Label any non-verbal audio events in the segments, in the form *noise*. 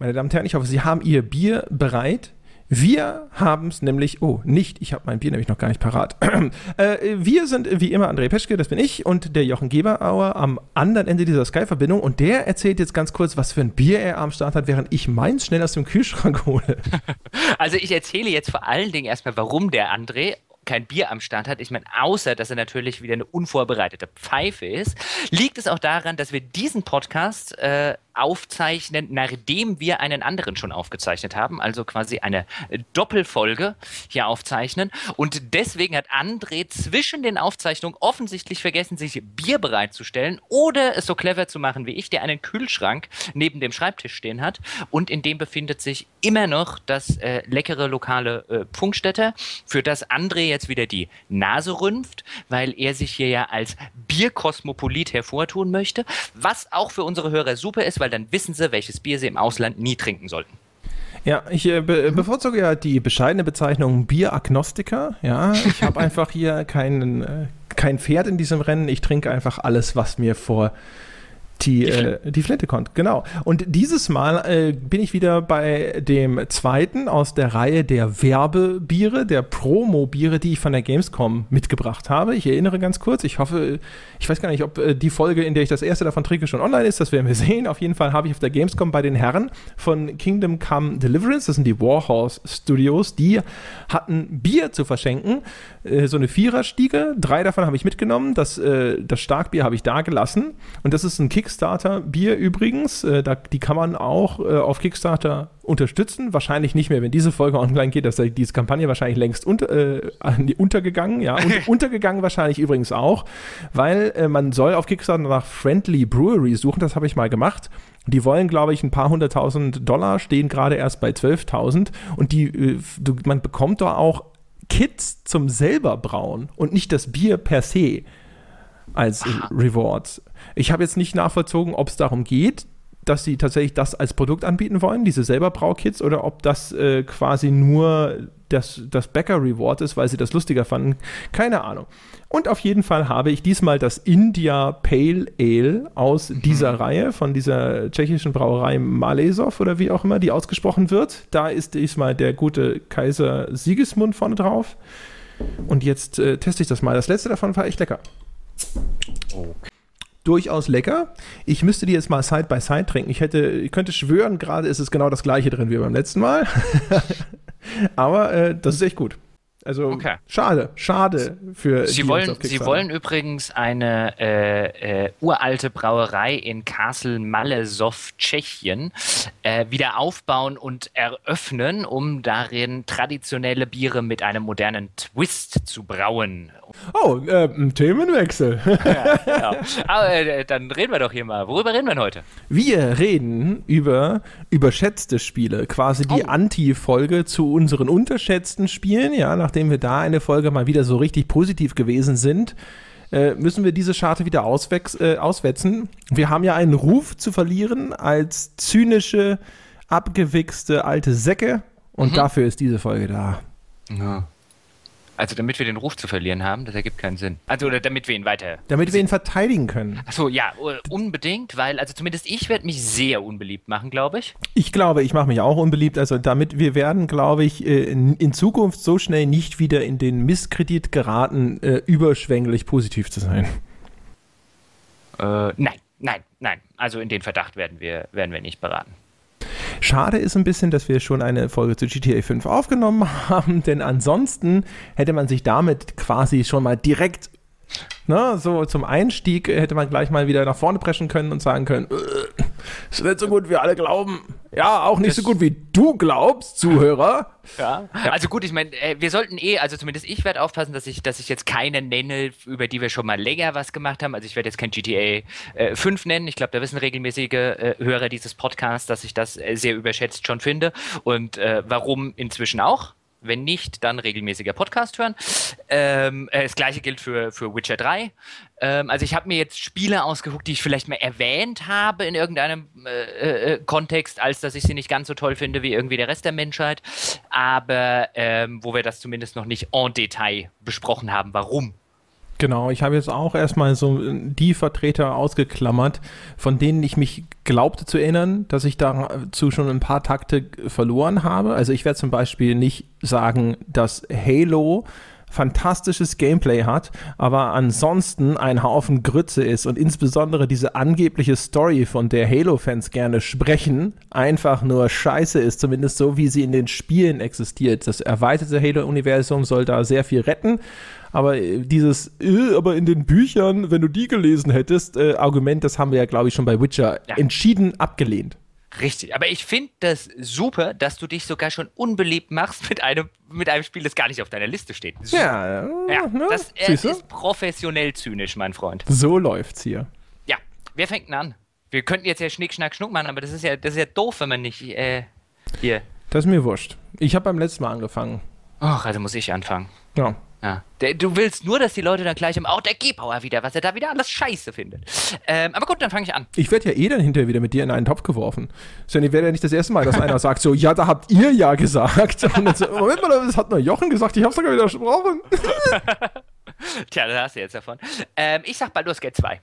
Meine Damen und Herren, ich hoffe, Sie haben Ihr Bier bereit. Wir haben es nämlich, oh, nicht, ich habe mein Bier nämlich noch gar nicht parat. *clears throat* äh, wir sind wie immer André Peschke, das bin ich, und der Jochen Geberauer am anderen Ende dieser Sky-Verbindung. Und der erzählt jetzt ganz kurz, was für ein Bier er am Start hat, während ich meins schnell aus dem Kühlschrank *laughs* hole. *laughs* Also ich erzähle jetzt vor allen Dingen erstmal, warum der André kein Bier am Start hat, ich meine, außer dass er natürlich wieder eine unvorbereitete Pfeife ist, liegt es auch daran, dass wir diesen Podcast äh, aufzeichnen, nachdem wir einen anderen schon aufgezeichnet haben, also quasi eine Doppelfolge hier aufzeichnen. Und deswegen hat André zwischen den Aufzeichnungen offensichtlich vergessen, sich Bier bereitzustellen oder es so clever zu machen wie ich, der einen Kühlschrank neben dem Schreibtisch stehen hat. Und in dem befindet sich immer noch das äh, leckere lokale äh, Pfungstädter, für das André jetzt wieder die Nase rümpft, weil er sich hier ja als Bierkosmopolit hervortun möchte, was auch für unsere Hörer super ist, weil weil dann wissen sie, welches Bier sie im Ausland nie trinken sollten. Ja, ich äh, be bevorzuge ja die bescheidene Bezeichnung Bieragnostiker. Ja, ich habe *laughs* einfach hier keinen, äh, kein Pferd in diesem Rennen. Ich trinke einfach alles, was mir vor die, die, Fl äh, die genau. Und dieses Mal äh, bin ich wieder bei dem zweiten aus der Reihe der Werbebiere, der Promo-Biere, die ich von der Gamescom mitgebracht habe. Ich erinnere ganz kurz, ich hoffe, ich weiß gar nicht, ob äh, die Folge, in der ich das erste davon trinke, schon online ist, das werden wir sehen. Auf jeden Fall habe ich auf der Gamescom bei den Herren von Kingdom Come Deliverance, das sind die Warhorse Studios, die hatten Bier zu verschenken, äh, so eine Viererstiege, drei davon habe ich mitgenommen, das, äh, das Starkbier habe ich da gelassen und das ist ein Kick Kickstarter-Bier übrigens. Äh, da, die kann man auch äh, auf Kickstarter unterstützen. Wahrscheinlich nicht mehr, wenn diese Folge online geht, dass diese Kampagne wahrscheinlich längst unter, äh, untergegangen. Ja, und, *laughs* untergegangen wahrscheinlich übrigens auch, weil äh, man soll auf Kickstarter nach Friendly Brewery suchen. Das habe ich mal gemacht. Die wollen, glaube ich, ein paar hunderttausend Dollar, stehen gerade erst bei 12.000 und die, äh, man bekommt da auch Kits zum selber brauen und nicht das Bier per se als Aha. Rewards. Ich habe jetzt nicht nachvollzogen, ob es darum geht, dass sie tatsächlich das als Produkt anbieten wollen, diese selber Braukits, oder ob das äh, quasi nur das, das Bäcker-Reward ist, weil sie das lustiger fanden. Keine Ahnung. Und auf jeden Fall habe ich diesmal das India Pale Ale aus mhm. dieser Reihe, von dieser tschechischen Brauerei Malesov oder wie auch immer die ausgesprochen wird. Da ist diesmal der gute Kaiser Sigismund vorne drauf. Und jetzt äh, teste ich das mal. Das letzte davon war echt lecker. Okay. Durchaus lecker. Ich müsste die jetzt mal Side by Side trinken. Ich hätte, ich könnte schwören, gerade ist es genau das gleiche drin wie beim letzten Mal. *laughs* Aber äh, das ist echt gut. Also okay. schade, schade für Sie die wollen, Sie wollen übrigens eine äh, äh, uralte Brauerei in Kassel Malesow, Tschechien, äh, wieder aufbauen und eröffnen, um darin traditionelle Biere mit einem modernen Twist zu brauen. Oh, äh, Themenwechsel. *laughs* ja, ja. Aber äh, dann reden wir doch hier mal. Worüber reden wir denn heute? Wir reden über überschätzte Spiele, quasi die oh. Anti-Folge zu unseren unterschätzten Spielen, ja, nachdem wir da eine Folge mal wieder so richtig positiv gewesen sind. Äh, müssen wir diese Scharte wieder äh, auswetzen. Wir haben ja einen Ruf zu verlieren als zynische, abgewichste alte Säcke und mhm. dafür ist diese Folge da. Ja. Also damit wir den Ruf zu verlieren haben, das ergibt keinen Sinn. Also oder damit wir ihn weiter. Damit wir ihn verteidigen können. Achso, ja, unbedingt, weil, also zumindest ich werde mich sehr unbeliebt machen, glaube ich. Ich glaube, ich mache mich auch unbeliebt. Also damit wir werden, glaube ich, äh, in Zukunft so schnell nicht wieder in den Misskredit geraten, äh, überschwänglich positiv zu sein. Äh, nein, nein, nein. Also in den Verdacht werden wir, werden wir nicht beraten. Schade ist ein bisschen, dass wir schon eine Folge zu GTA 5 aufgenommen *laughs* haben, denn ansonsten hätte man sich damit quasi schon mal direkt Ne, so zum Einstieg hätte man gleich mal wieder nach vorne preschen können und sagen können, äh, ist nicht so gut, wie alle glauben. Ja, auch nicht das so gut, wie du glaubst, Zuhörer. *laughs* Ja, also gut, ich meine, äh, wir sollten eh, also zumindest ich werde aufpassen, dass ich, dass ich jetzt keine nenne, über die wir schon mal länger was gemacht haben. Also ich werde jetzt kein GTA äh, 5 nennen. Ich glaube, da wissen regelmäßige äh, Hörer dieses Podcasts, dass ich das äh, sehr überschätzt schon finde. Und äh, warum inzwischen auch? Wenn nicht, dann regelmäßiger Podcast hören. Ähm, äh, das gleiche gilt für, für Witcher 3. Ähm, also ich habe mir jetzt Spiele ausgeguckt, die ich vielleicht mal erwähnt habe in irgendeinem äh, äh, Kontext, als dass ich sie nicht ganz so toll finde wie irgendwie der Rest der Menschheit. Aber ähm, wo wir das zumindest noch nicht en Detail besprochen haben, warum Genau, ich habe jetzt auch erstmal so die Vertreter ausgeklammert, von denen ich mich glaubte zu erinnern, dass ich dazu schon ein paar Takte verloren habe. Also ich werde zum Beispiel nicht sagen, dass Halo fantastisches Gameplay hat, aber ansonsten ein Haufen Grütze ist und insbesondere diese angebliche Story, von der Halo-Fans gerne sprechen, einfach nur scheiße ist, zumindest so, wie sie in den Spielen existiert. Das erweiterte Halo-Universum soll da sehr viel retten, aber äh, dieses, äh, aber in den Büchern, wenn du die gelesen hättest, äh, Argument, das haben wir ja, glaube ich, schon bei Witcher ja. entschieden abgelehnt. Richtig, aber ich finde das super, dass du dich sogar schon unbeliebt machst mit einem, mit einem Spiel, das gar nicht auf deiner Liste steht. Super. Ja, ja ne? das äh, ist professionell zynisch, mein Freund. So läuft's hier. Ja, wer fängt denn an? Wir könnten jetzt ja Schnick, Schnack, Schnuck machen, aber das ist ja, das ist ja doof, wenn man nicht äh, hier. Das ist mir wurscht. Ich habe beim letzten Mal angefangen. Ach, also muss ich anfangen. Ja. Ja. Der, du willst nur, dass die Leute dann gleich im Auch der Gebauer wieder, was er da wieder alles scheiße findet. Ähm, aber gut, dann fange ich an. Ich werde ja eh dann hinterher wieder mit dir in einen Topf geworfen. Sondern wäre ja nicht das erste Mal, dass einer sagt so, ja, da habt ihr ja gesagt. Und dann so, Moment mal, das hat nur Jochen gesagt, ich hab's sogar widersprochen. *laughs* Tja, da hast du jetzt davon. Ähm, ich sag Baldur's Gate 2.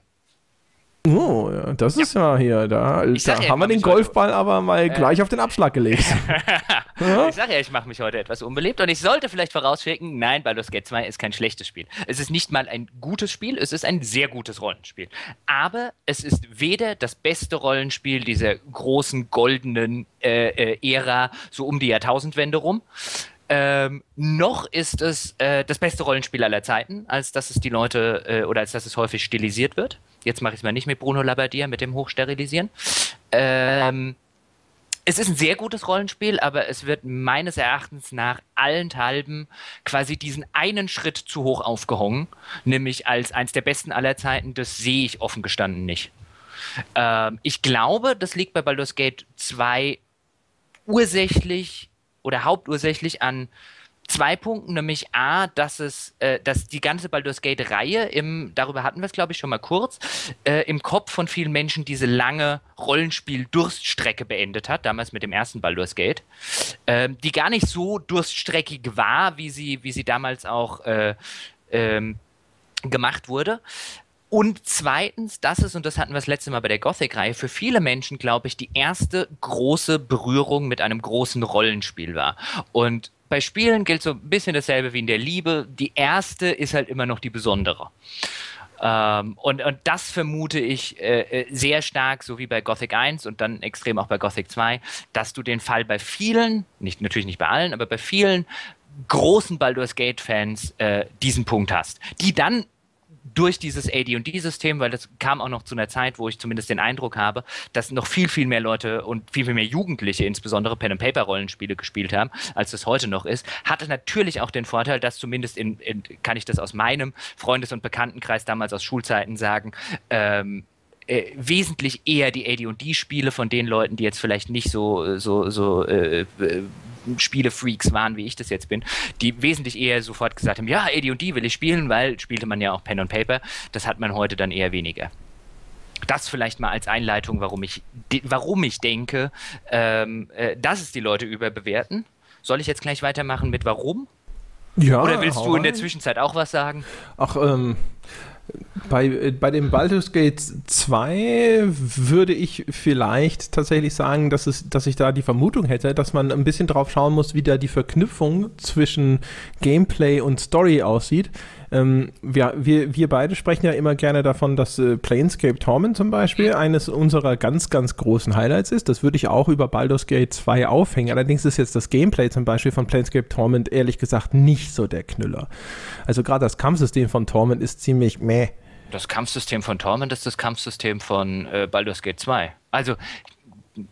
Oh, ja, das ist ja, ja hier, da, da ja, haben wir den Golfball aber mal äh, gleich auf den Abschlag gelegt. *laughs* ja? Ich sage ja, ich mache mich heute etwas unbelebt und ich sollte vielleicht vorausschicken, nein, Baldur's Gate 2 ist kein schlechtes Spiel. Es ist nicht mal ein gutes Spiel, es ist ein sehr gutes Rollenspiel. Aber es ist weder das beste Rollenspiel dieser großen goldenen äh, äh, Ära, so um die Jahrtausendwende rum, ähm, noch ist es äh, das beste Rollenspiel aller Zeiten, als dass es die Leute äh, oder als dass es häufig stilisiert wird. Jetzt mache ich es mal nicht mit Bruno Labbadia, mit dem Hochsterilisieren. Ähm, es ist ein sehr gutes Rollenspiel, aber es wird meines Erachtens nach allenthalben quasi diesen einen Schritt zu hoch aufgehangen, nämlich als eins der besten aller Zeiten. Das sehe ich offen gestanden nicht. Ähm, ich glaube, das liegt bei Baldur's Gate 2 ursächlich oder hauptursächlich an zwei Punkten, nämlich A, dass es, äh, dass die ganze Baldur's Gate-Reihe im, darüber hatten wir es, glaube ich, schon mal kurz, äh, im Kopf von vielen Menschen diese lange Rollenspiel-Durststrecke beendet hat, damals mit dem ersten Baldur's Gate, äh, die gar nicht so durststreckig war, wie sie, wie sie damals auch äh, ähm, gemacht wurde. Und zweitens, das ist, und das hatten wir das letzte Mal bei der Gothic-Reihe, für viele Menschen, glaube ich, die erste große Berührung mit einem großen Rollenspiel war. Und bei Spielen gilt so ein bisschen dasselbe wie in der Liebe. Die erste ist halt immer noch die besondere. Ähm, und, und das vermute ich äh, äh sehr stark, so wie bei Gothic 1 und dann extrem auch bei Gothic 2, dass du den Fall bei vielen, nicht, natürlich nicht bei allen, aber bei vielen großen Baldur's Gate-Fans äh, diesen Punkt hast, die dann durch dieses AD&D-System, weil das kam auch noch zu einer Zeit, wo ich zumindest den Eindruck habe, dass noch viel, viel mehr Leute und viel, viel mehr Jugendliche insbesondere Pen-and-Paper-Rollenspiele gespielt haben, als das heute noch ist, hatte natürlich auch den Vorteil, dass zumindest in, in kann ich das aus meinem Freundes- und Bekanntenkreis damals aus Schulzeiten sagen, ähm, äh, wesentlich eher die AD&D-Spiele von den Leuten, die jetzt vielleicht nicht so, so, so äh, äh Spielefreaks waren, wie ich das jetzt bin, die wesentlich eher sofort gesagt haben, ja, AD&D will ich spielen, weil spielte man ja auch Pen und Paper. Das hat man heute dann eher weniger. Das vielleicht mal als Einleitung, warum ich, warum ich denke, ähm, äh, dass es die Leute überbewerten. Soll ich jetzt gleich weitermachen mit warum? Ja. Oder willst du in der Zwischenzeit auch was sagen? Ach, ähm, bei, äh, bei dem Baldur's Gate 2 würde ich vielleicht tatsächlich sagen, dass, es, dass ich da die Vermutung hätte, dass man ein bisschen drauf schauen muss, wie da die Verknüpfung zwischen Gameplay und Story aussieht. Ähm, wir, wir, wir beide sprechen ja immer gerne davon, dass äh, Planescape Torment zum Beispiel eines unserer ganz, ganz großen Highlights ist. Das würde ich auch über Baldur's Gate 2 aufhängen. Allerdings ist jetzt das Gameplay zum Beispiel von Planescape Torment ehrlich gesagt nicht so der Knüller. Also gerade das Kampfsystem von Torment ist ziemlich meh. Das Kampfsystem von Torment ist das Kampfsystem von äh, Baldur's Gate 2. Also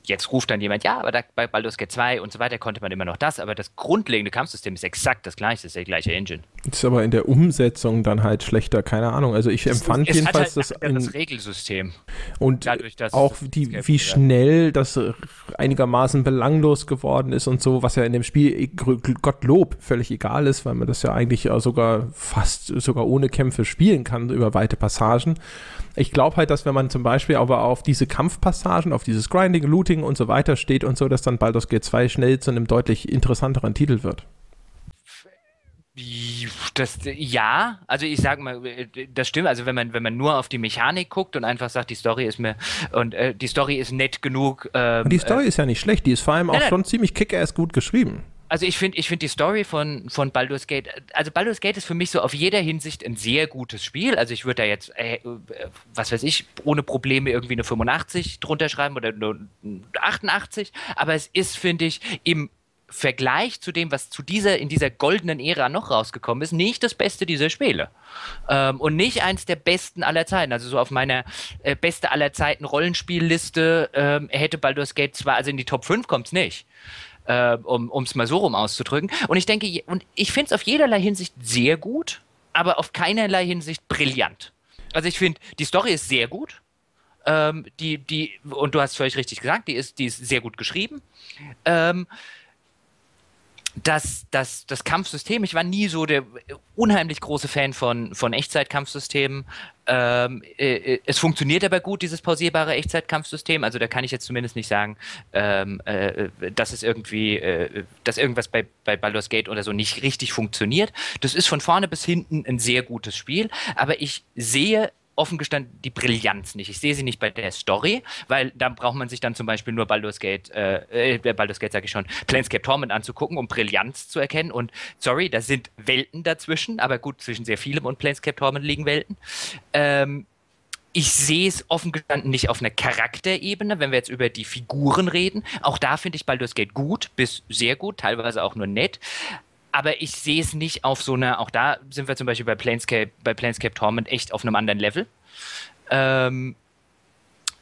jetzt ruft dann jemand, ja, aber da, bei Baldur's Gate 2 und so weiter konnte man immer noch das, aber das grundlegende Kampfsystem ist exakt das gleiche, ist der gleiche Engine. Ist aber in der Umsetzung dann halt schlechter, keine Ahnung. Also ich empfand es jedenfalls halt das, das Regelsystem. Und Dadurch, auch die, wie schnell das einigermaßen belanglos geworden ist und so, was ja in dem Spiel Gottlob völlig egal ist, weil man das ja eigentlich sogar fast sogar ohne Kämpfe spielen kann über weite Passagen. Ich glaube halt, dass wenn man zum Beispiel aber auf diese Kampfpassagen, auf dieses Grinding, Looting und so weiter steht und so, dass dann Baldur's Gate 2 schnell zu einem deutlich interessanteren Titel wird. Das, ja, also ich sag mal, das stimmt. Also wenn man, wenn man nur auf die Mechanik guckt und einfach sagt, die Story ist mir und äh, die Story ist nett genug. Ähm, die Story äh, ist ja nicht schlecht, die ist vor allem auch nein, schon ziemlich kick-ass gut geschrieben. Also ich finde ich find die Story von, von Baldur's Gate, also Baldur's Gate ist für mich so auf jeder Hinsicht ein sehr gutes Spiel. Also ich würde da jetzt, äh, was weiß ich, ohne Probleme irgendwie eine 85 drunter schreiben oder eine 88. Aber es ist, finde ich, im Vergleich zu dem, was zu dieser, in dieser goldenen Ära noch rausgekommen ist, nicht das Beste dieser Spiele. Ähm, und nicht eins der besten aller Zeiten. Also so auf meiner äh, beste aller Zeiten Rollenspielliste ähm, hätte Baldur's Gate zwar, also in die Top 5 kommt es nicht. Äh, um es mal so rum auszudrücken. Und ich denke, und ich finde es auf jederlei Hinsicht sehr gut, aber auf keinerlei Hinsicht brillant. Also ich finde, die Story ist sehr gut. Ähm, die, die, und du hast völlig richtig gesagt, die ist, die ist sehr gut geschrieben. Ähm, das, das, das Kampfsystem, ich war nie so der unheimlich große Fan von, von Echtzeitkampfsystemen. Ähm, äh, äh, es funktioniert aber gut, dieses pausierbare Echtzeitkampfsystem. Also da kann ich jetzt zumindest nicht sagen, ähm, äh, dass es irgendwie, äh, dass irgendwas bei, bei Baldur's Gate oder so nicht richtig funktioniert. Das ist von vorne bis hinten ein sehr gutes Spiel, aber ich sehe offen gestanden die Brillanz nicht. Ich sehe sie nicht bei der Story, weil da braucht man sich dann zum Beispiel nur Baldur's Gate, äh, äh Baldur's Gate sage ich schon, Planescape Torment anzugucken, um Brillanz zu erkennen. Und sorry, da sind Welten dazwischen, aber gut, zwischen sehr vielem und Planescape Torment liegen Welten. Ähm, ich sehe es offen gestanden nicht auf einer Charakterebene, wenn wir jetzt über die Figuren reden. Auch da finde ich Baldur's Gate gut, bis sehr gut, teilweise auch nur nett aber ich sehe es nicht auf so einer, auch da sind wir zum Beispiel bei Planescape, bei Planescape Torment echt auf einem anderen Level. Ähm,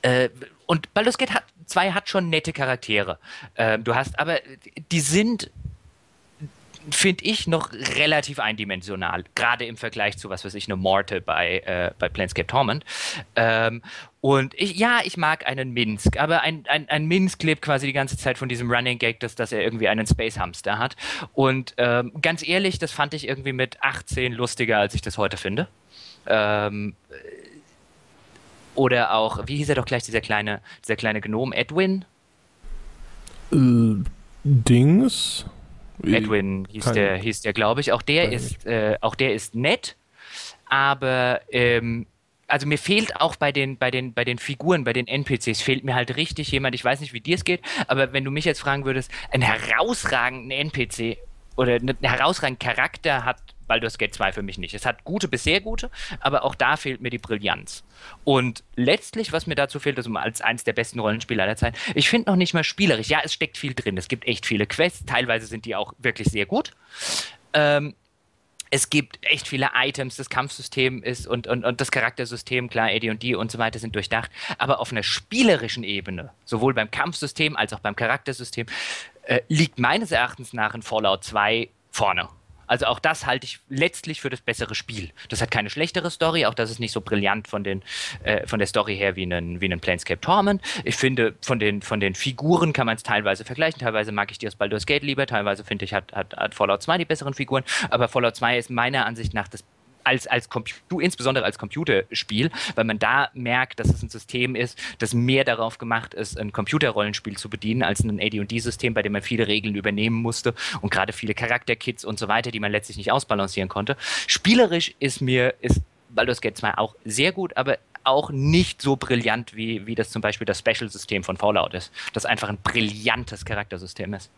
äh, und Baldur's Gate 2 hat schon nette Charaktere. Ähm, du hast aber, die sind finde ich, noch relativ eindimensional, gerade im Vergleich zu, was weiß ich, eine Mortal bei, äh, bei Planescape Torment. Ähm, und ich, ja, ich mag einen Minsk, aber ein, ein, ein Minsk lebt quasi die ganze Zeit von diesem Running Gag, dass, dass er irgendwie einen Space Hamster hat. Und ähm, ganz ehrlich, das fand ich irgendwie mit 18 lustiger, als ich das heute finde. Ähm, oder auch, wie hieß er doch gleich, dieser kleine, dieser kleine Gnom, Edwin? Äh, Dings? Edwin hieß Kein, der, hieß der, glaube ich. Auch der ist, äh, auch der ist nett, aber ähm, also mir fehlt auch bei den, bei den, bei den Figuren, bei den NPCs, fehlt mir halt richtig jemand, ich weiß nicht, wie dir es geht, aber wenn du mich jetzt fragen würdest, einen herausragenden NPC oder einen herausragenden Charakter hat Baldur's Gate 2 für mich nicht. Es hat gute bis sehr gute, aber auch da fehlt mir die Brillanz. Und letztlich, was mir dazu fehlt, ist als eines der besten Rollenspiele aller Zeit, ich finde noch nicht mal spielerisch. Ja, es steckt viel drin. Es gibt echt viele Quests. Teilweise sind die auch wirklich sehr gut. Ähm, es gibt echt viele Items, das Kampfsystem ist und, und, und das Charaktersystem, klar, AD&D und so weiter sind durchdacht, aber auf einer spielerischen Ebene, sowohl beim Kampfsystem als auch beim Charaktersystem, äh, liegt meines Erachtens nach in Fallout 2 vorne. Also auch das halte ich letztlich für das bessere Spiel. Das hat keine schlechtere Story, auch das ist nicht so brillant von, den, äh, von der Story her wie ein, wie Planescape Torment. Ich finde, von den, von den Figuren kann man es teilweise vergleichen. Teilweise mag ich die aus Baldur's Gate lieber, teilweise finde ich, hat, hat, hat Fallout 2 die besseren Figuren. Aber Fallout 2 ist meiner Ansicht nach das als, als Computer, insbesondere als Computerspiel, weil man da merkt, dass es ein System ist, das mehr darauf gemacht ist, ein Computerrollenspiel zu bedienen, als ein AD&D-System, bei dem man viele Regeln übernehmen musste und gerade viele Charakterkits und so weiter, die man letztlich nicht ausbalancieren konnte. Spielerisch ist mir, ist Baldur's Gate 2 auch sehr gut, aber auch nicht so brillant, wie, wie das zum Beispiel das Special-System von Fallout ist, das einfach ein brillantes Charaktersystem ist.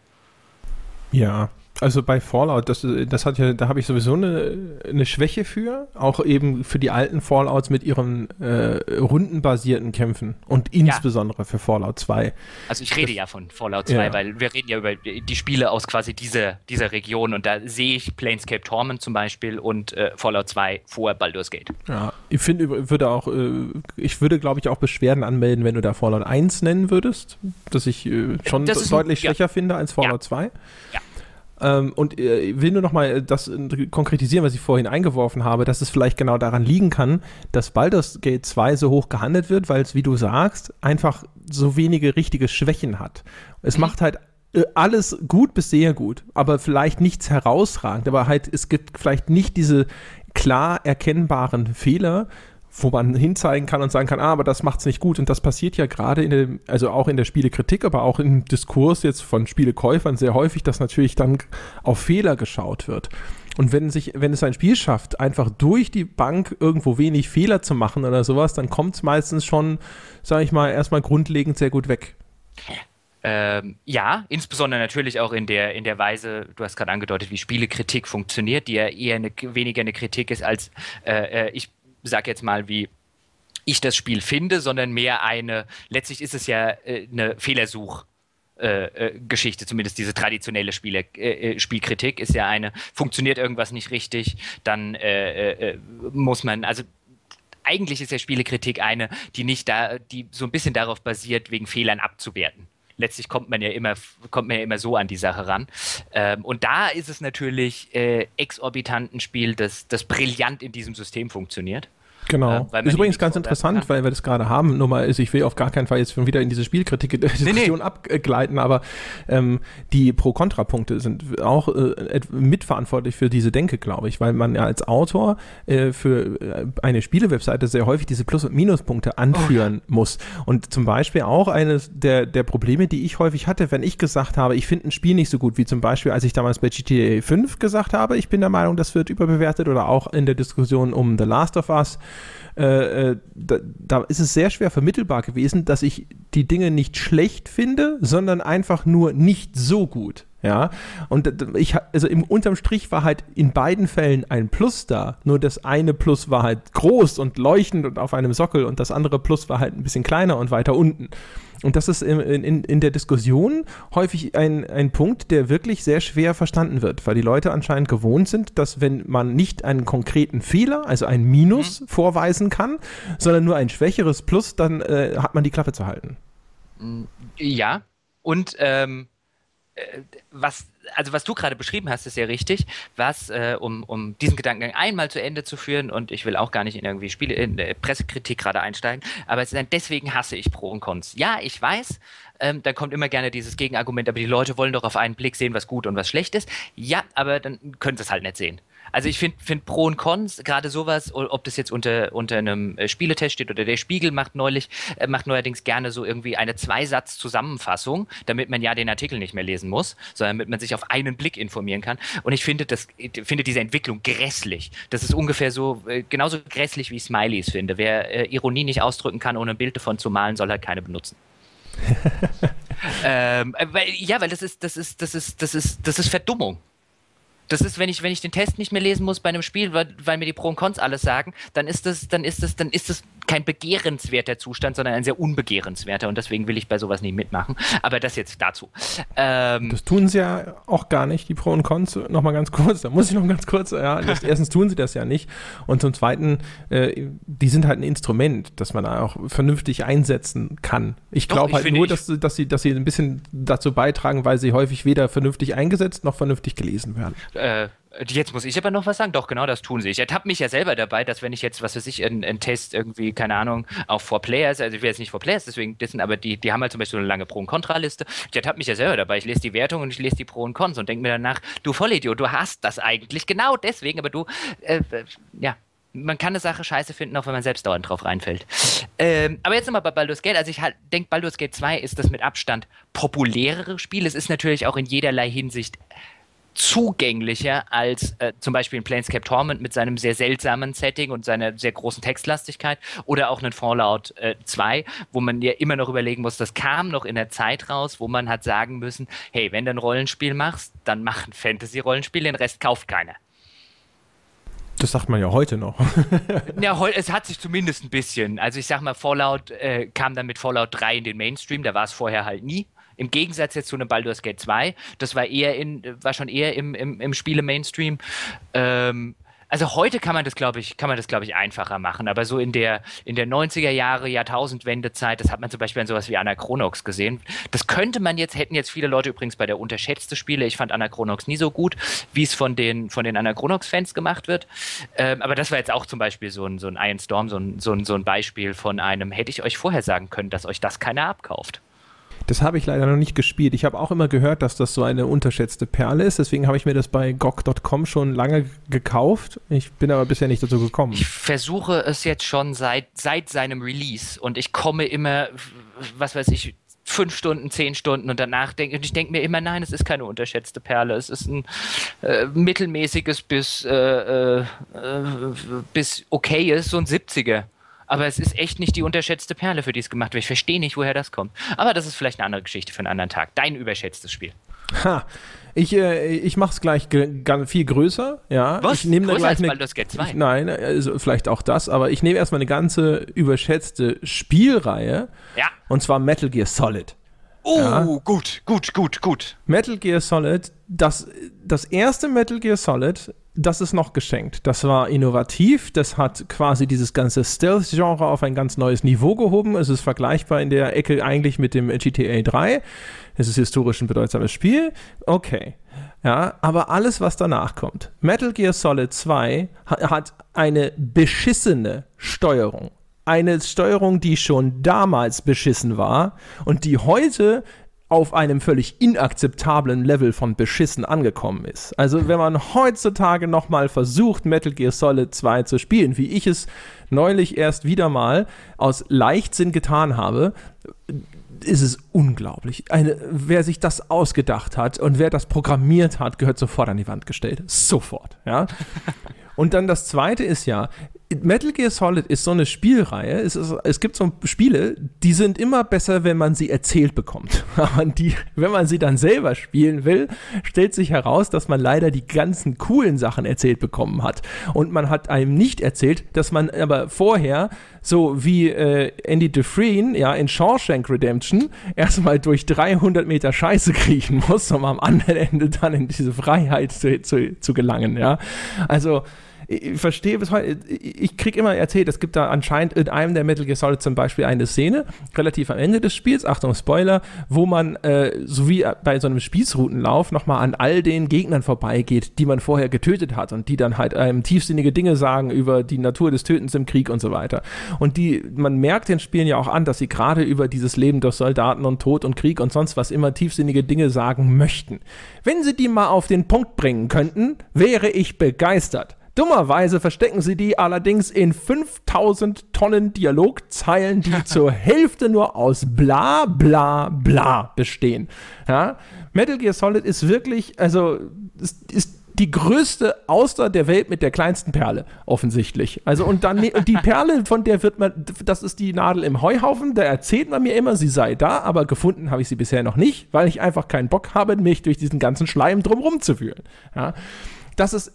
Ja, also bei Fallout, das, das hat ja, da habe ich sowieso eine, eine Schwäche für, auch eben für die alten Fallouts mit ihren äh, rundenbasierten Kämpfen und insbesondere ja. für Fallout 2. Also ich rede das, ja von Fallout 2, ja. weil wir reden ja über die Spiele aus quasi dieser, dieser Region und da sehe ich Planescape Torment zum Beispiel und äh, Fallout 2 vor Baldur's Gate. Ja, ich finde, würde auch, äh, ich würde glaube ich auch Beschwerden anmelden, wenn du da Fallout 1 nennen würdest, dass ich äh, schon deutlich ein, schwächer ja. finde als Fallout 2. Ja. Ähm, und äh, will nur noch mal das äh, konkretisieren, was ich vorhin eingeworfen habe, dass es vielleicht genau daran liegen kann, dass Baldur's Gate 2 so hoch gehandelt wird, weil es, wie du sagst, einfach so wenige richtige Schwächen hat. Es mhm. macht halt äh, alles gut bis sehr gut, aber vielleicht nichts herausragend, aber halt es gibt vielleicht nicht diese klar erkennbaren Fehler, wo man hinzeigen kann und sagen kann, ah, aber das macht's nicht gut. Und das passiert ja gerade in dem, also auch in der Spielekritik, aber auch im Diskurs jetzt von Spielekäufern sehr häufig, dass natürlich dann auf Fehler geschaut wird. Und wenn, sich, wenn es ein Spiel schafft, einfach durch die Bank irgendwo wenig Fehler zu machen oder sowas, dann kommt es meistens schon, sage ich mal, erstmal grundlegend sehr gut weg. Ähm, ja, insbesondere natürlich auch in der, in der Weise, du hast gerade angedeutet, wie Spielekritik funktioniert, die ja eher eine, weniger eine Kritik ist als, äh, äh ich sag jetzt mal, wie ich das Spiel finde, sondern mehr eine, letztlich ist es ja äh, eine Fehlersuch. Äh, äh, Geschichte, zumindest diese traditionelle Spiele, äh, Spielkritik ist ja eine, funktioniert irgendwas nicht richtig, dann muss man, also eigentlich ist ja Spielekritik eine, die nicht da, die so ein bisschen darauf basiert, wegen Fehlern abzuwerten letztlich kommt man ja immer, kommt man ja immer so an die Sache ran. Ähm, und da ist es natürlich äh, exorbitant ein Spiel, das, das brillant in diesem System funktioniert. Genau. Äh, ist übrigens ganz interessant, weil wir das gerade haben. Nur mal, also ich will auf gar keinen Fall jetzt schon wieder in diese Spielkritik-Diskussion nee, nee. abgleiten, aber ähm, die Pro-Kontra-Punkte sind auch äh, mitverantwortlich für diese Denke, glaube ich, weil man ja als Autor äh, für äh, eine Spielewebseite sehr häufig diese Plus- und Minuspunkte anführen oh, muss. Und zum Beispiel auch eines der, der Probleme, die ich häufig hatte, wenn ich gesagt habe, ich finde ein Spiel nicht so gut, wie zum Beispiel, als ich damals bei GTA 5 gesagt habe, ich bin der Meinung, das wird überbewertet oder auch in der Diskussion um The Last of Us äh, äh, da, da, ist es sehr schwer vermittelbar gewesen, dass ich die Dinge nicht schlecht finde, sondern einfach nur nicht so gut. Ja, und ich, also im unterm Strich war halt in beiden Fällen ein Plus da. Nur das eine Plus war halt groß und leuchtend und auf einem Sockel und das andere Plus war halt ein bisschen kleiner und weiter unten. Und das ist in, in, in der Diskussion häufig ein, ein Punkt, der wirklich sehr schwer verstanden wird, weil die Leute anscheinend gewohnt sind, dass wenn man nicht einen konkreten Fehler, also ein Minus mhm. vorweisen kann, sondern nur ein schwächeres Plus, dann äh, hat man die Klappe zu halten. Ja, und ähm, äh, was, also was du gerade beschrieben hast, ist ja richtig. Was, äh, um, um diesen Gedankengang einmal zu Ende zu führen, und ich will auch gar nicht in irgendwie Spiele, in äh, Pressekritik gerade einsteigen, aber es ist ein, deswegen hasse ich Pro und Cons. Ja, ich weiß, ähm, dann kommt immer gerne dieses Gegenargument, aber die Leute wollen doch auf einen Blick sehen, was gut und was schlecht ist. Ja, aber dann können sie es halt nicht sehen. Also ich finde find Pro und Cons, gerade sowas, ob das jetzt unter, unter einem äh, Spieletest steht oder der Spiegel macht neulich, äh, macht neuerdings gerne so irgendwie eine Zweisatz-Zusammenfassung, damit man ja den Artikel nicht mehr lesen muss, sondern damit man sich auf einen Blick informieren kann. Und ich finde das, ich finde diese Entwicklung grässlich. Das ist ungefähr so, äh, genauso grässlich wie ich Smileys finde. Wer äh, Ironie nicht ausdrücken kann, ohne ein Bild davon zu malen, soll halt keine benutzen. *laughs* ähm, weil, ja, weil das ist, das ist, das ist, das ist, das ist Verdummung. Das ist, wenn ich, wenn ich den Test nicht mehr lesen muss bei einem Spiel, weil, weil mir die Pro und Cons alles sagen, dann ist das, dann ist das, dann ist das kein begehrenswerter Zustand, sondern ein sehr unbegehrenswerter und deswegen will ich bei sowas nicht mitmachen. Aber das jetzt dazu. Ähm, das tun sie ja auch gar nicht, die Pro und Cons. Nochmal ganz kurz, da muss ich noch ganz kurz, ja, *laughs* erstens tun sie das ja nicht und zum Zweiten, äh, die sind halt ein Instrument, das man auch vernünftig einsetzen kann. Ich glaube halt nur, dass, dass, sie, dass sie ein bisschen dazu beitragen, weil sie häufig weder vernünftig eingesetzt noch vernünftig gelesen werden. Äh, Jetzt muss ich aber noch was sagen. Doch, genau das tun sie. Ich ertappe mich ja selber dabei, dass wenn ich jetzt, was weiß ich, einen Test irgendwie, keine Ahnung, auch vor Players, also ich will jetzt nicht vor Players, deswegen dessen, aber die, die haben halt zum Beispiel so eine lange Pro- und Kontraliste. Ich ertappe mich ja selber dabei. Ich lese die Wertung und ich lese die Pro und Cons und denke mir danach, du Vollidiot, du hast das eigentlich genau deswegen, aber du, äh, ja, man kann eine Sache scheiße finden, auch wenn man selbst dauernd drauf reinfällt. Ähm, aber jetzt nochmal bei Baldur's Gate. Also ich halt denke, Baldur's Gate 2 ist das mit Abstand populärere Spiel. Es ist natürlich auch in jederlei Hinsicht zugänglicher als äh, zum Beispiel ein Planescape Torment mit seinem sehr seltsamen Setting und seiner sehr großen Textlastigkeit oder auch ein Fallout äh, 2, wo man ja immer noch überlegen muss, das kam noch in der Zeit raus, wo man hat sagen müssen, hey, wenn du ein Rollenspiel machst, dann mach ein Fantasy-Rollenspiel, den Rest kauft keiner. Das sagt man ja heute noch. *laughs* ja, es hat sich zumindest ein bisschen. Also ich sag mal, Fallout äh, kam dann mit Fallout 3 in den Mainstream, da war es vorher halt nie. Im Gegensatz jetzt zu einem Baldur's Gate 2, das war eher in, war schon eher im, im, im Spiele-Mainstream. Ähm, also heute kann man das, glaube ich, kann man das, glaube ich, einfacher machen. Aber so in der, in der 90er Jahre, Jahrtausendwendezeit, das hat man zum Beispiel an sowas wie Anachronox gesehen. Das könnte man jetzt, hätten jetzt viele Leute übrigens bei der unterschätzte Spiele. Ich fand Anachronox nie so gut, wie es von den, von den Anachronox-Fans gemacht wird. Ähm, aber das war jetzt auch zum Beispiel so ein, so ein Iron Storm, so ein, so ein, so ein Beispiel von einem, hätte ich euch vorher sagen können, dass euch das keiner abkauft. Das habe ich leider noch nicht gespielt. Ich habe auch immer gehört, dass das so eine unterschätzte Perle ist. Deswegen habe ich mir das bei GOG.com schon lange gekauft. Ich bin aber bisher nicht dazu gekommen. Ich versuche es jetzt schon seit, seit seinem Release und ich komme immer, was weiß ich, fünf Stunden, zehn Stunden und danach denke ich denke mir immer, nein, es ist keine unterschätzte Perle. Es ist ein äh, mittelmäßiges bis, äh, äh, bis okayes, so ein 70er. Aber es ist echt nicht die unterschätzte Perle, für die es gemacht wird. Ich verstehe nicht, woher das kommt. Aber das ist vielleicht eine andere Geschichte für einen anderen Tag. Dein überschätztes Spiel. Ha. Ich, äh, ich mache es gleich viel größer. Ja. Was? Ich nehme gleich eine, Baldur's Gate 2? Nein, also vielleicht auch das, aber ich nehme erstmal eine ganze überschätzte Spielreihe. Ja. Und zwar Metal Gear Solid. Oh, ja. gut, gut, gut, gut. Metal Gear Solid, das, das erste Metal Gear Solid, das ist noch geschenkt. Das war innovativ, das hat quasi dieses ganze Stealth-Genre auf ein ganz neues Niveau gehoben. Es ist vergleichbar in der Ecke eigentlich mit dem GTA 3. Es ist historisch ein bedeutsames Spiel. Okay. Ja, aber alles, was danach kommt. Metal Gear Solid 2 hat eine beschissene Steuerung eine Steuerung, die schon damals beschissen war und die heute auf einem völlig inakzeptablen Level von beschissen angekommen ist. Also wenn man heutzutage nochmal versucht, Metal Gear Solid 2 zu spielen, wie ich es neulich erst wieder mal aus Leichtsinn getan habe, ist es unglaublich. Eine, wer sich das ausgedacht hat und wer das programmiert hat, gehört sofort an die Wand gestellt. Sofort, ja. *laughs* Und dann das zweite ist ja, Metal Gear Solid ist so eine Spielreihe. Es, ist, es gibt so Spiele, die sind immer besser, wenn man sie erzählt bekommt. *laughs* Aber die, wenn man sie dann selber spielen will, stellt sich heraus, dass man leider die ganzen coolen Sachen erzählt bekommen hat. Und man hat einem nicht erzählt, dass man aber vorher, so wie äh, Andy Dufresne, ja, in Shawshank Redemption, erstmal durch 300 Meter Scheiße kriechen muss, um am anderen Ende dann in diese Freiheit zu, zu, zu gelangen, ja. Also, ich verstehe bis heute, ich kriege immer erzählt, es gibt da anscheinend in einem der Metal Gear Solid zum Beispiel eine Szene, relativ am Ende des Spiels, Achtung Spoiler, wo man, äh, so wie bei so einem Spießroutenlauf, nochmal an all den Gegnern vorbeigeht, die man vorher getötet hat und die dann halt einem tiefsinnige Dinge sagen über die Natur des Tötens im Krieg und so weiter. Und die, man merkt den Spielen ja auch an, dass sie gerade über dieses Leben durch Soldaten und Tod und Krieg und sonst was immer tiefsinnige Dinge sagen möchten. Wenn sie die mal auf den Punkt bringen könnten, wäre ich begeistert. Dummerweise verstecken sie die allerdings in 5000 Tonnen Dialogzeilen, die *laughs* zur Hälfte nur aus bla bla bla bestehen. Ja? Metal Gear Solid ist wirklich, also, ist, ist die größte Auster der Welt mit der kleinsten Perle, offensichtlich. Also, und dann die Perle, von der wird man, das ist die Nadel im Heuhaufen, da erzählt man mir immer, sie sei da, aber gefunden habe ich sie bisher noch nicht, weil ich einfach keinen Bock habe, mich durch diesen ganzen Schleim drumherum zu fühlen. Ja? Das ist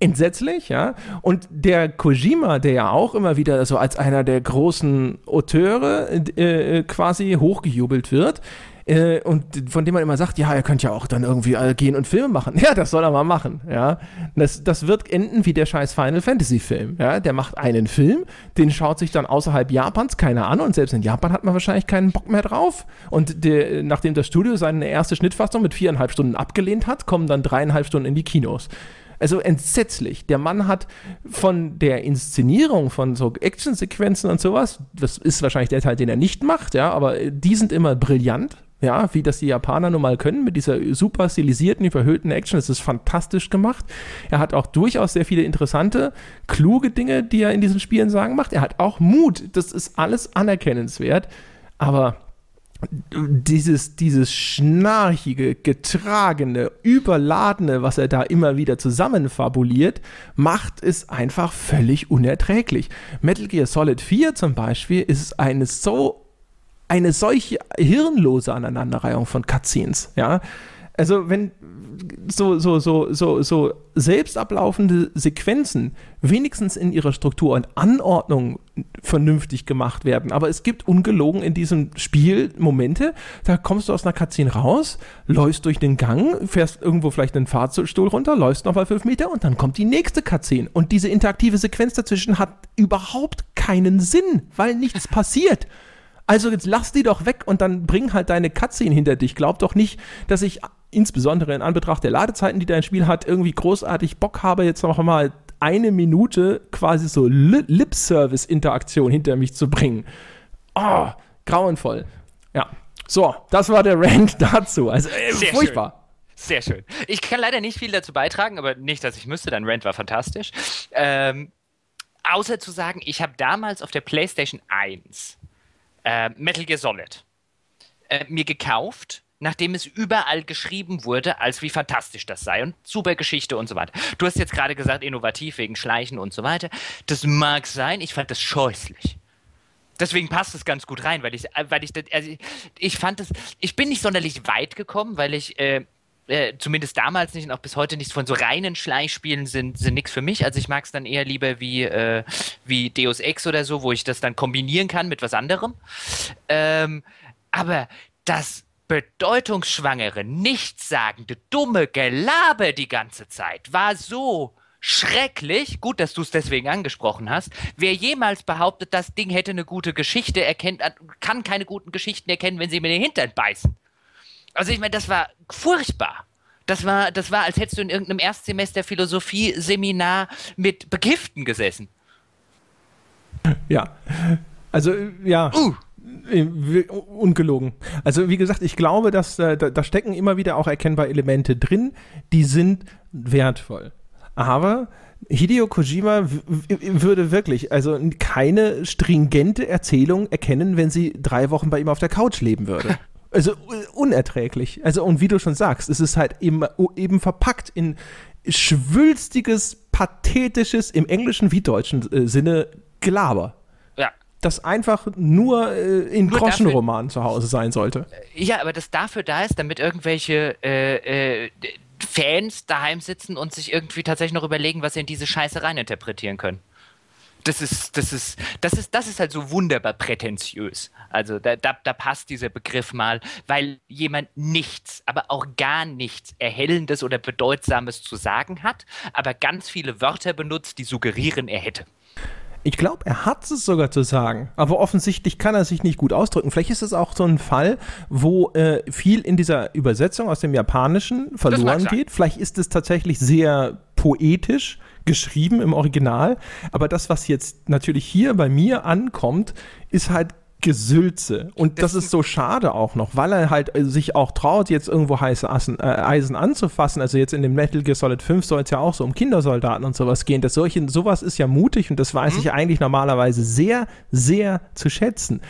entsetzlich, ja. Und der Kojima, der ja auch immer wieder so als einer der großen Auteure äh, äh, quasi hochgejubelt wird, äh, und von dem man immer sagt, ja, er könnte ja auch dann irgendwie gehen und Filme machen. *laughs* Ja, das soll er mal machen, ja. Das, das wird enden wie der scheiß Final Fantasy Film, ja. Der macht einen Film, den schaut sich dann außerhalb Japans keiner an und selbst in Japan hat man wahrscheinlich keinen Bock mehr drauf. Und der, nachdem das Studio seine erste Schnittfassung mit viereinhalb Stunden abgelehnt hat, kommen dann dreieinhalb Stunden in die Kinos. Also entsetzlich. Der Mann hat von der Inszenierung von so Actionsequenzen und sowas, das ist wahrscheinlich der Teil, den er nicht macht, ja, aber die sind immer brillant. Ja, wie das die Japaner nun mal können, mit dieser super stilisierten, überhöhten Action. Das ist fantastisch gemacht. Er hat auch durchaus sehr viele interessante, kluge Dinge, die er in diesen Spielen sagen macht. Er hat auch Mut. Das ist alles anerkennenswert. Aber dieses, dieses schnarchige, getragene, überladene, was er da immer wieder zusammenfabuliert, macht es einfach völlig unerträglich. Metal Gear Solid 4 zum Beispiel ist eine so, eine solche hirnlose Aneinanderreihung von Cutscenes, ja. Also wenn so, so, so, so, so selbst ablaufende Sequenzen wenigstens in ihrer Struktur und Anordnung vernünftig gemacht werden. Aber es gibt ungelogen in diesem Spiel Momente, da kommst du aus einer Cutscene raus, läufst durch den Gang, fährst irgendwo vielleicht einen Fahrstuhl runter, läufst nochmal fünf Meter und dann kommt die nächste Cutscene. Und diese interaktive Sequenz dazwischen hat überhaupt keinen Sinn, weil nichts *laughs* passiert. Also jetzt lass die doch weg und dann bring halt deine Cutscene hinter dich. Glaub doch nicht, dass ich insbesondere in Anbetracht der Ladezeiten, die dein Spiel hat, irgendwie großartig Bock habe, jetzt noch mal eine Minute quasi so Lip-Service-Interaktion hinter mich zu bringen. Oh, grauenvoll. Ja. So, das war der Rant *laughs* dazu. Also, äh, Sehr furchtbar. Schön. Sehr schön. Ich kann leider nicht viel dazu beitragen, aber nicht, dass ich müsste. Dein Rant war fantastisch. Ähm, außer zu sagen, ich habe damals auf der PlayStation 1 äh, Metal Gear Solid äh, mir gekauft, nachdem es überall geschrieben wurde, als wie fantastisch das sei und super Geschichte und so weiter. Du hast jetzt gerade gesagt, innovativ wegen Schleichen und so weiter. Das mag sein, ich fand das scheußlich. Deswegen passt es ganz gut rein, weil ich, äh, weil ich, also ich fand es, ich bin nicht sonderlich weit gekommen, weil ich äh, äh, zumindest damals nicht und auch bis heute nicht von so reinen Schleichspielen sind, sind nichts für mich. Also ich mag es dann eher lieber wie, äh, wie Deus Ex oder so, wo ich das dann kombinieren kann mit was anderem. Ähm, aber das bedeutungsschwangere, nichtssagende, dumme Gelaber die ganze Zeit war so schrecklich. Gut, dass du es deswegen angesprochen hast. Wer jemals behauptet, das Ding hätte eine gute Geschichte, erkennt, kann keine guten Geschichten erkennen, wenn sie mir den Hintern beißen. Also ich meine, das war furchtbar. Das war, das war, als hättest du in irgendeinem Erstsemester Philosophie-Seminar mit Begiften gesessen. Ja. Also, ja. Uh. Äh, ungelogen. Also wie gesagt, ich glaube, dass äh, da, da, stecken immer wieder auch erkennbare Elemente drin, die sind wertvoll. Aber Hideo Kojima würde wirklich also keine stringente Erzählung erkennen, wenn sie drei Wochen bei ihm auf der Couch leben würde. *laughs* Also unerträglich. Also und wie du schon sagst, es ist halt eben, eben verpackt in schwülstiges, pathetisches, im englischen wie deutschen äh, Sinne Gelaber das einfach nur äh, in nur Groschenromanen zu Hause sein sollte. Ja, aber das dafür da ist, damit irgendwelche äh, äh, Fans daheim sitzen und sich irgendwie tatsächlich noch überlegen, was sie in diese Scheiße reininterpretieren können. Das ist, das ist, das ist, das ist halt so wunderbar prätentiös. Also da, da, da passt dieser Begriff mal, weil jemand nichts, aber auch gar nichts Erhellendes oder Bedeutsames zu sagen hat, aber ganz viele Wörter benutzt, die suggerieren, er hätte. Ich glaube, er hat es sogar zu sagen, aber offensichtlich kann er sich nicht gut ausdrücken. Vielleicht ist es auch so ein Fall, wo äh, viel in dieser Übersetzung aus dem Japanischen verloren geht. Vielleicht ist es tatsächlich sehr poetisch geschrieben im Original, aber das, was jetzt natürlich hier bei mir ankommt, ist halt Gesülze. Und das, ist so schade auch noch, weil er halt äh, sich auch traut, jetzt irgendwo heiße Eisen, äh, Eisen anzufassen. Also jetzt in dem Metal Gear Solid 5 soll es ja auch so um Kindersoldaten und sowas gehen. Das solche, sowas ist ja mutig und das weiß mhm. ich eigentlich normalerweise sehr, sehr zu schätzen.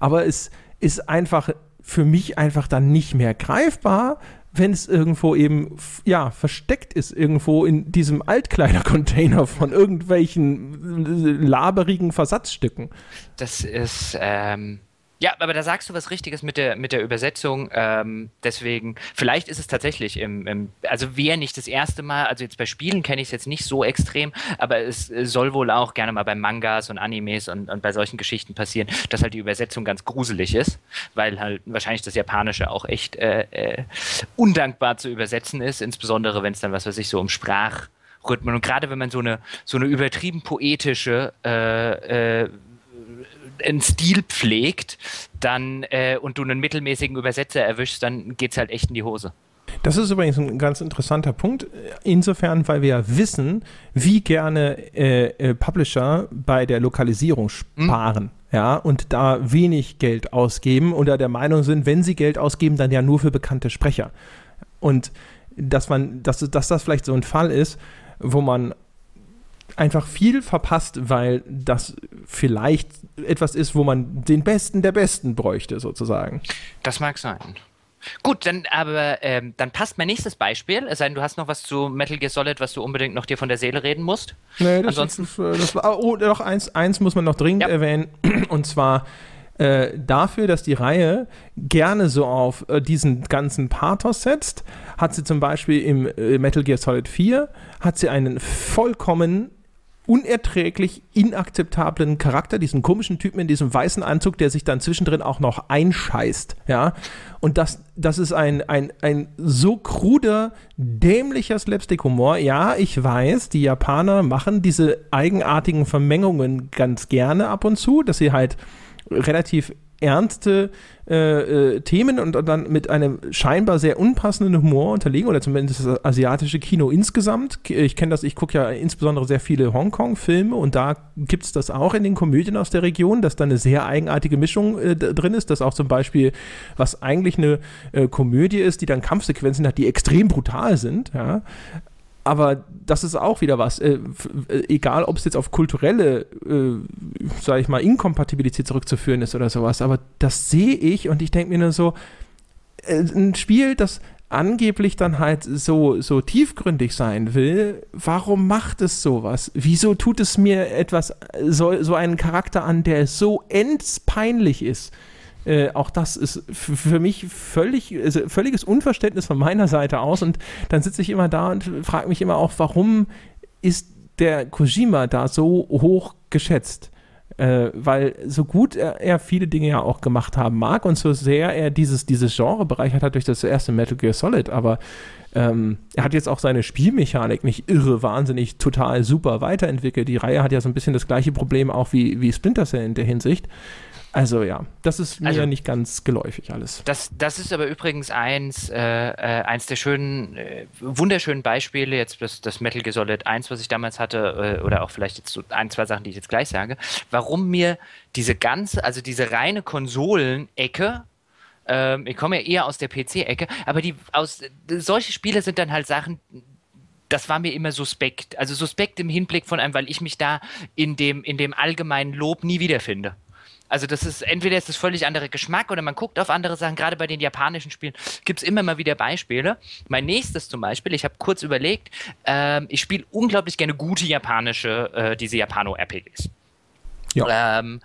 Aber es ist einfach für mich einfach dann nicht mehr greifbar, wenn es irgendwo eben, ja, versteckt ist, irgendwo in diesem Altkleidercontainer von irgendwelchen laberigen Versatzstücken. Das ist, ähm, ja, aber da sagst du was Richtiges mit der, mit der Übersetzung. Ähm, deswegen, vielleicht ist es tatsächlich im, im also wäre nicht das erste Mal, also jetzt bei Spielen kenne ich es jetzt nicht so extrem, aber es soll wohl auch gerne mal bei Mangas und Animes und, und bei solchen Geschichten passieren, dass halt die Übersetzung ganz gruselig ist, weil halt wahrscheinlich das Japanische auch echt äh, äh, undankbar zu übersetzen ist, insbesondere wenn es dann, was weiß ich, so um Sprachrhythmen und gerade wenn man so eine, so eine übertrieben poetische äh, äh, einen Stil pflegt, dann äh, und du einen mittelmäßigen Übersetzer erwischst, dann geht es halt echt in die Hose. Das ist übrigens ein ganz interessanter Punkt, insofern, weil wir ja wissen, wie gerne äh, äh, Publisher bei der Lokalisierung sparen. Mhm. Ja, und da wenig Geld ausgeben oder der Meinung sind, wenn sie Geld ausgeben, dann ja nur für bekannte Sprecher. Und dass man, dass, dass das vielleicht so ein Fall ist, wo man einfach viel verpasst, weil das vielleicht etwas ist, wo man den Besten der Besten bräuchte, sozusagen. Das mag sein. Gut, dann aber ähm, dann passt mein nächstes Beispiel. Es sei denn, du hast noch was zu Metal Gear Solid, was du unbedingt noch dir von der Seele reden musst. Nee, das Ansonsten ist, das, das war, oh, doch eins, eins muss man noch dringend ja. erwähnen. *clears throat* Und zwar äh, dafür, dass die Reihe gerne so auf äh, diesen ganzen Pathos setzt, hat sie zum Beispiel im äh, Metal Gear Solid 4 hat sie einen vollkommen unerträglich inakzeptablen Charakter, diesen komischen Typen in diesem weißen Anzug, der sich dann zwischendrin auch noch einscheißt, ja. Und das, das ist ein, ein, ein so kruder, dämlicher Slapstick-Humor. Ja, ich weiß, die Japaner machen diese eigenartigen Vermengungen ganz gerne ab und zu, dass sie halt relativ ernste äh, äh, Themen und, dann mit einem scheinbar sehr unpassenden Humor unterlegen, oder zumindest das asiatische Kino insgesamt. Ich kenne das, ich gucke ja insbesondere sehr viele Hongkong-Filme und da gibt es das auch in den Komödien aus der Region, dass da eine sehr eigenartige Mischung äh, drin ist, dass auch zum Beispiel, was eigentlich eine äh, Komödie ist, die dann Kampfsequenzen hat, die extrem brutal sind, ja, aber das ist auch wieder was. Äh, äh egal, ob es jetzt auf kulturelle, äh, sage ich mal, Inkompatibilität zurückzuführen ist oder sowas. Aber das sehe ich und ich denke mir nur so, äh, ein Spiel, das angeblich dann halt so, so tiefgründig sein will, warum macht es sowas? Wieso tut es mir etwas, so, so einen Charakter an, der so endspeinlich ist? Äh, auch das ist für mich völlig, also völliges Unverständnis von meiner Seite aus. Und dann sitze ich immer da und frage mich immer auch, warum ist der Kojima da so hoch geschätzt? Äh, weil so gut er, er, viele Dinge ja auch gemacht haben mag und so sehr er dieses, dieses Genre bereichert hat durch das erste Metal Gear Solid, aber ähm, er hat jetzt auch seine Spielmechanik nicht irre, wahnsinnig, total super weiterentwickelt. Die Reihe hat ja so ein bisschen das gleiche Problem auch wie, wie Splinter Cell in der Hinsicht. Also ja, das ist mir also, nicht ganz geläufig alles. Das, das ist aber übrigens eins, äh, äh, eins der schönen, äh, wunderschönen Beispiele, jetzt das, das Metal Gear Solid 1, was ich damals hatte, äh, oder auch vielleicht jetzt so ein, zwei Sachen, die ich jetzt gleich sage, warum mir diese ganze, also diese reine Konsolenecke ähm, ich komme ja eher aus der PC-Ecke, aber die aus solche Spiele sind dann halt Sachen, das war mir immer suspekt. Also suspekt im Hinblick von einem, weil ich mich da in dem, in dem allgemeinen Lob nie wiederfinde. Also das ist, entweder ist es völlig anderer Geschmack oder man guckt auf andere Sachen. Gerade bei den japanischen Spielen gibt es immer mal wieder Beispiele. Mein nächstes zum Beispiel, ich habe kurz überlegt, ähm, ich spiele unglaublich gerne gute japanische, äh, diese Japano-RPGs. Ja. Ähm,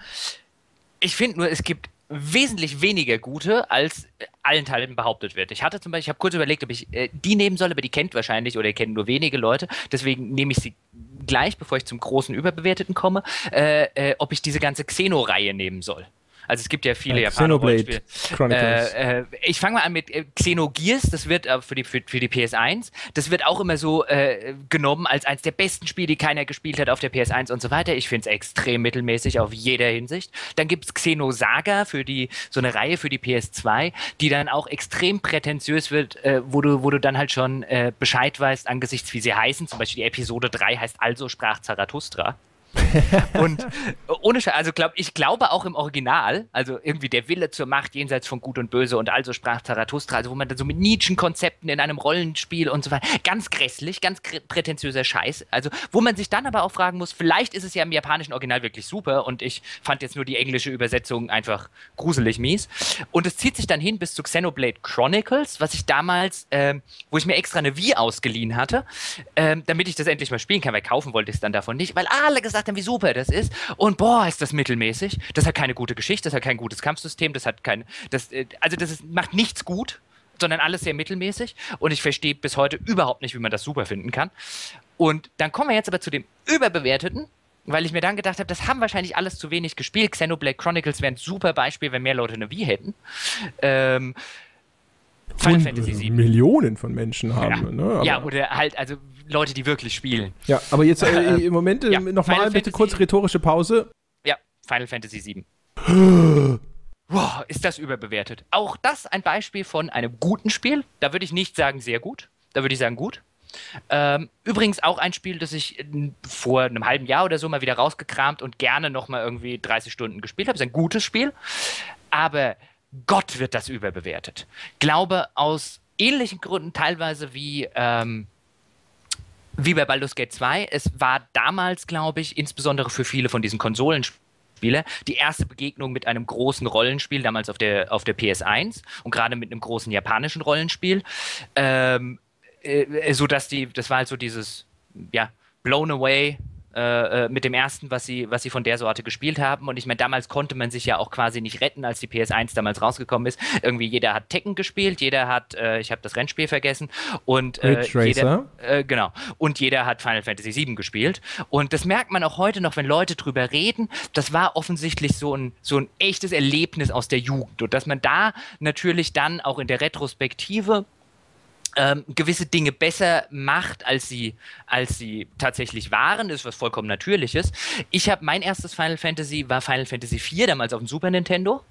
ich finde nur, es gibt wesentlich weniger gute, als allen Teilen behauptet wird. Ich hatte zum Beispiel, ich habe kurz überlegt, ob ich äh, die nehmen soll, aber die kennt wahrscheinlich oder kennen nur wenige Leute. Deswegen nehme ich sie gleich, bevor ich zum großen Überbewerteten komme, äh, äh, ob ich diese ganze Xeno-Reihe nehmen soll. Also es gibt ja viele ja, Xenoblade Chronicles. Äh, äh, ich fange mal an mit äh, Xenogears, das wird äh, für, die, für, für, die PS1, das wird auch immer so äh, genommen als eines der besten Spiele, die keiner gespielt hat auf der PS1 und so weiter. Ich finde es extrem mittelmäßig auf jeder Hinsicht. Dann gibt es Xenosaga für die, so eine Reihe für die PS2, die dann auch extrem prätentiös wird, äh, wo, du, wo du dann halt schon äh, Bescheid weißt angesichts, wie sie heißen. Zum Beispiel die Episode 3 heißt Also sprach Zarathustra. *laughs* und ohne Scheiß, also glaub, ich glaube auch im Original, also irgendwie der Wille zur Macht jenseits von Gut und Böse und also sprach Zarathustra, also wo man dann so mit Nietzschen-Konzepten in einem Rollenspiel und so weiter, ganz grässlich, ganz prätentiöser Scheiß. Also, wo man sich dann aber auch fragen muss, vielleicht ist es ja im japanischen Original wirklich super und ich fand jetzt nur die englische Übersetzung einfach gruselig mies. Und es zieht sich dann hin bis zu Xenoblade Chronicles, was ich damals, ähm, wo ich mir extra eine Wii ausgeliehen hatte, ähm, damit ich das endlich mal spielen kann, weil kaufen wollte ich es dann davon nicht, weil alle gesagt gesagt haben, wie super das ist. Und boah, ist das mittelmäßig. Das hat keine gute Geschichte, das hat kein gutes Kampfsystem, das hat kein, das, äh, also das ist, macht nichts gut, sondern alles sehr mittelmäßig. Und ich verstehe bis heute überhaupt nicht, wie man das super finden kann. Und dann kommen wir jetzt aber zu dem überbewerteten, weil ich mir dann gedacht habe, das haben wahrscheinlich alles zu wenig gespielt. Xenoblade Chronicles wäre ein super Beispiel, wenn mehr Leute eine Wii hätten. Ähm, Final Fantasy VII. Millionen von Menschen haben. Ja, ne? ja oder halt, also Leute, die wirklich spielen. Ja, aber jetzt *laughs* äh, im Moment äh, ja, nochmal bitte kurz rhetorische Pause. Ja, Final Fantasy VII. *gasps* Wow, ist das überbewertet. Auch das ein Beispiel von einem guten Spiel. Da würde ich nicht sagen sehr gut. Da würde ich sagen gut. Ähm, übrigens auch ein Spiel, das ich vor einem halben Jahr oder so mal wieder rausgekramt und gerne nochmal irgendwie 30 Stunden gespielt habe. Ist ein gutes Spiel. Aber Gott wird das überbewertet. Glaube aus ähnlichen Gründen teilweise wie ähm, wie bei Baldur's Gate 2. Es war damals, glaube ich, insbesondere für viele von diesen Konsolenspielen die erste Begegnung mit einem großen Rollenspiel, damals auf der, auf der PS1 und gerade mit einem großen japanischen Rollenspiel. Ähm, äh, so dass die, das war halt so dieses, ja, blown away äh, äh, mit dem ersten, was sie, was sie von der Sorte gespielt haben. Und ich meine, damals konnte man sich ja auch quasi nicht retten, als die PS1 damals rausgekommen ist. Irgendwie jeder hat Tekken gespielt, jeder hat, äh, ich habe das Rennspiel vergessen, und äh, jeder, äh, genau, und jeder hat Final Fantasy VII gespielt. Und das merkt man auch heute noch, wenn Leute drüber reden. Das war offensichtlich so ein, so ein echtes Erlebnis aus der Jugend. Und dass man da natürlich dann auch in der Retrospektive ähm, gewisse Dinge besser macht, als sie, als sie tatsächlich waren, ist was vollkommen Natürliches. Ich habe mein erstes Final Fantasy war Final Fantasy IV, damals auf dem Super Nintendo.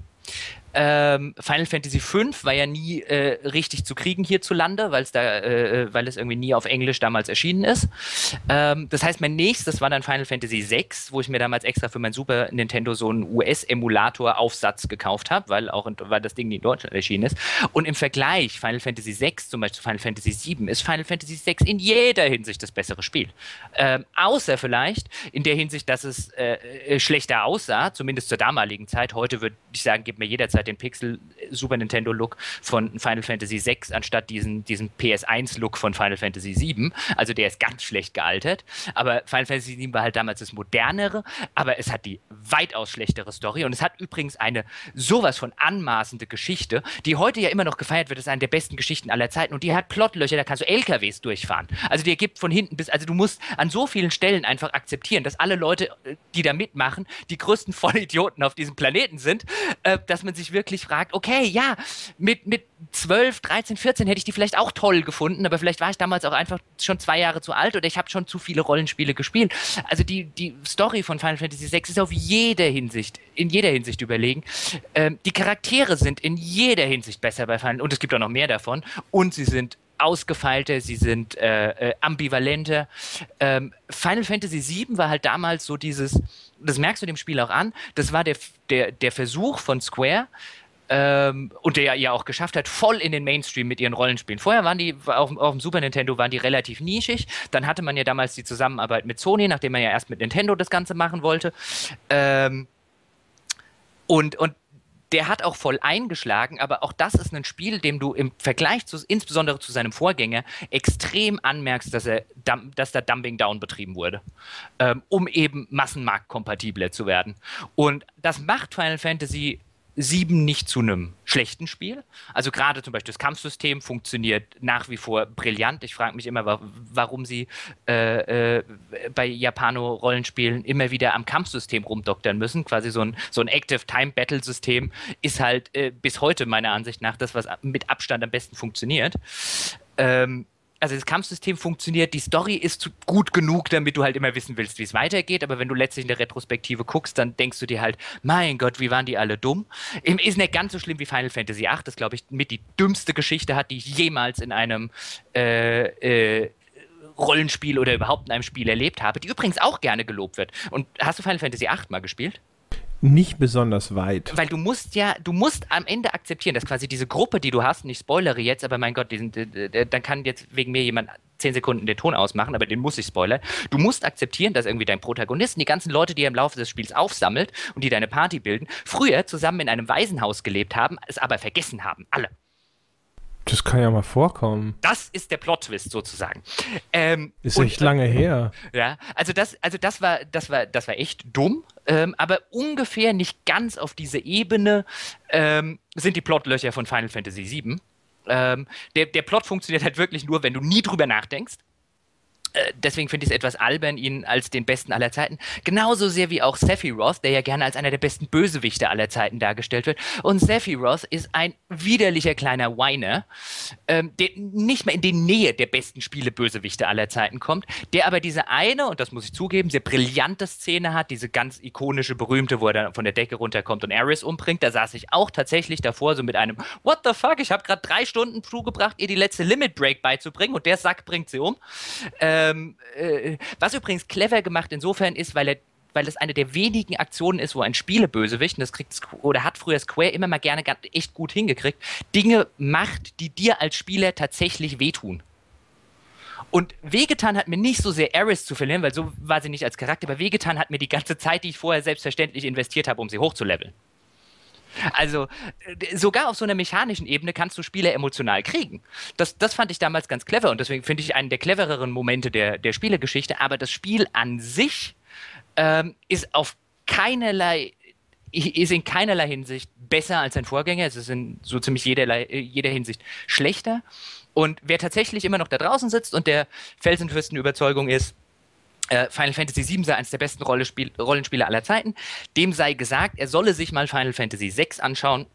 Ähm, Final Fantasy V war ja nie äh, richtig zu kriegen hierzulande, weil's da, äh, weil es irgendwie nie auf Englisch damals erschienen ist. Ähm, das heißt, mein nächstes war dann Final Fantasy VI, wo ich mir damals extra für mein Super Nintendo so einen US-Emulator-Aufsatz gekauft habe, weil auch in, weil das Ding in Deutschland erschienen ist. Und im Vergleich Final Fantasy VI zum Beispiel zu Final Fantasy VII ist Final Fantasy VI in jeder Hinsicht das bessere Spiel. Ähm, außer vielleicht in der Hinsicht, dass es äh, äh schlechter aussah, zumindest zur damaligen Zeit. Heute würde ich sagen, gibt mir jederzeit den Pixel Super Nintendo Look von Final Fantasy VI anstatt diesen, diesen PS1 Look von Final Fantasy VII. Also der ist ganz schlecht gealtert. Aber Final Fantasy VII war halt damals das modernere, aber es hat die weitaus schlechtere Story und es hat übrigens eine sowas von anmaßende Geschichte, die heute ja immer noch gefeiert wird, das ist eine der besten Geschichten aller Zeiten und die hat Plotlöcher, da kannst du LKWs durchfahren. Also die ergibt von hinten bis, also du musst an so vielen Stellen einfach akzeptieren, dass alle Leute, die da mitmachen, die größten *laughs* Vollidioten auf diesem Planeten sind, äh, dass man sich wirklich fragt, okay, ja, mit, mit 12, 13, 14 hätte ich die vielleicht auch toll gefunden, aber vielleicht war ich damals auch einfach schon zwei Jahre zu alt oder ich habe schon zu viele Rollenspiele gespielt. Also die, die Story von Final Fantasy VI ist auf jede Hinsicht, in jeder Hinsicht überlegen. Ähm, die Charaktere sind in jeder Hinsicht besser bei Final und es gibt auch noch mehr davon und sie sind ausgefeilter, sie sind äh, äh, ambivalenter. Ähm, Final Fantasy VII war halt damals so dieses, das merkst du dem Spiel auch an, das war der, der, der Versuch von Square, ähm, und der ja auch geschafft hat, voll in den Mainstream mit ihren Rollenspielen. Vorher waren die auf, auf, dem Super Nintendo waren die relativ nischig. Dann hatte man ja damals die Zusammenarbeit mit Sony, nachdem man ja erst mit Nintendo das Ganze machen wollte. Ähm, und, und der hat auch voll eingeschlagen, aber auch das ist ein Spiel, dem du im Vergleich zu, insbesondere zu seinem Vorgänger, extrem anmerkst, dass, er, dass da Dumping Down betrieben wurde, ähm, um eben massenmarktkompatibler zu werden. Und das macht Final Fantasy 7 nicht zu einem schlechten Spiel. Also gerade zum Beispiel das Kampfsystem funktioniert nach wie vor brillant. Ich frage mich immer, warum sie äh, äh, bei Japano-Rollenspielen immer wieder am Kampfsystem rumdoktern müssen. Quasi so ein, so ein Active-Time-Battle-System ist halt äh, bis heute meiner Ansicht nach das, was mit Abstand am besten funktioniert. Ähm, also das Kampfsystem funktioniert, die Story ist gut genug, damit du halt immer wissen willst, wie es weitergeht, aber wenn du letztlich in der Retrospektive guckst, dann denkst du dir halt, mein Gott, wie waren die alle dumm. Ist nicht ganz so schlimm wie Final Fantasy VIII, das glaube ich mit die dümmste Geschichte hat, die ich jemals in einem äh, äh, Rollenspiel oder überhaupt in einem Spiel erlebt habe, die übrigens auch gerne gelobt wird. Und hast du Final Fantasy VIII mal gespielt? Nicht besonders weit. Weil du musst ja, du musst am Ende akzeptieren, dass quasi diese Gruppe, die du hast, nicht spoilere jetzt, aber mein Gott, diesen, dann kann jetzt wegen mir jemand zehn Sekunden den Ton ausmachen, aber den muss ich spoilern. Du musst akzeptieren, dass irgendwie dein Protagonist, die ganzen Leute, die er im Laufe des Spiels aufsammelt und die deine Party bilden, früher zusammen in einem Waisenhaus gelebt haben, es aber vergessen haben. Alle. Das kann ja mal vorkommen. Das ist der Plot-Twist sozusagen. Ähm, ist und, echt lange her. Ja, also das, also das war, das war, das war echt dumm, ähm, aber ungefähr nicht ganz auf diese Ebene ähm, sind die Plotlöcher von Final Fantasy VII. Ähm, der, der Plot funktioniert halt wirklich nur, wenn du nie drüber nachdenkst. Äh, deswegen finde ich es etwas albern, ihn als den besten aller Zeiten. Genauso sehr wie auch Sephiroth, der ja gerne als einer der besten Bösewichte aller Zeiten dargestellt wird. Und Sephiroth ist ein widerlicher kleiner Whiner, ähm, der nicht mehr in die Nähe der besten Spiele-Bösewichte aller Zeiten kommt, der aber diese eine, und das muss ich zugeben, sehr brillante Szene hat, diese ganz ikonische, berühmte, wo er dann von der Decke runterkommt und Aris umbringt. Da saß ich auch tatsächlich davor, so mit einem What the fuck, ich habe gerade drei Stunden zugebracht, ihr die letzte Limit Break beizubringen und der Sack bringt sie um. Äh, ähm, äh, was übrigens clever gemacht insofern ist, weil er weil es eine der wenigen Aktionen ist, wo ein Spielebösewicht, und das kriegt oder hat früher Square immer mal gerne echt gut hingekriegt, Dinge macht, die dir als Spieler tatsächlich wehtun. Und wehgetan hat mir nicht so sehr Eris zu verlieren, weil so war sie nicht als Charakter, aber wehgetan hat mir die ganze Zeit, die ich vorher selbstverständlich investiert habe, um sie hochzuleveln. Also sogar auf so einer mechanischen Ebene kannst du Spieler emotional kriegen. Das, das fand ich damals ganz clever und deswegen finde ich einen der clevereren Momente der, der Spielegeschichte. Aber das Spiel an sich ähm, ist auf keinerlei ist in keinerlei Hinsicht besser als sein Vorgänger. Es ist in so ziemlich jederlei, jeder Hinsicht schlechter. Und wer tatsächlich immer noch da draußen sitzt und der felsenfesten Überzeugung ist, äh, Final Fantasy VII sei eines der besten Rollenspiel Rollenspiele aller Zeiten. Dem sei gesagt, er solle sich mal Final Fantasy VI anschauen.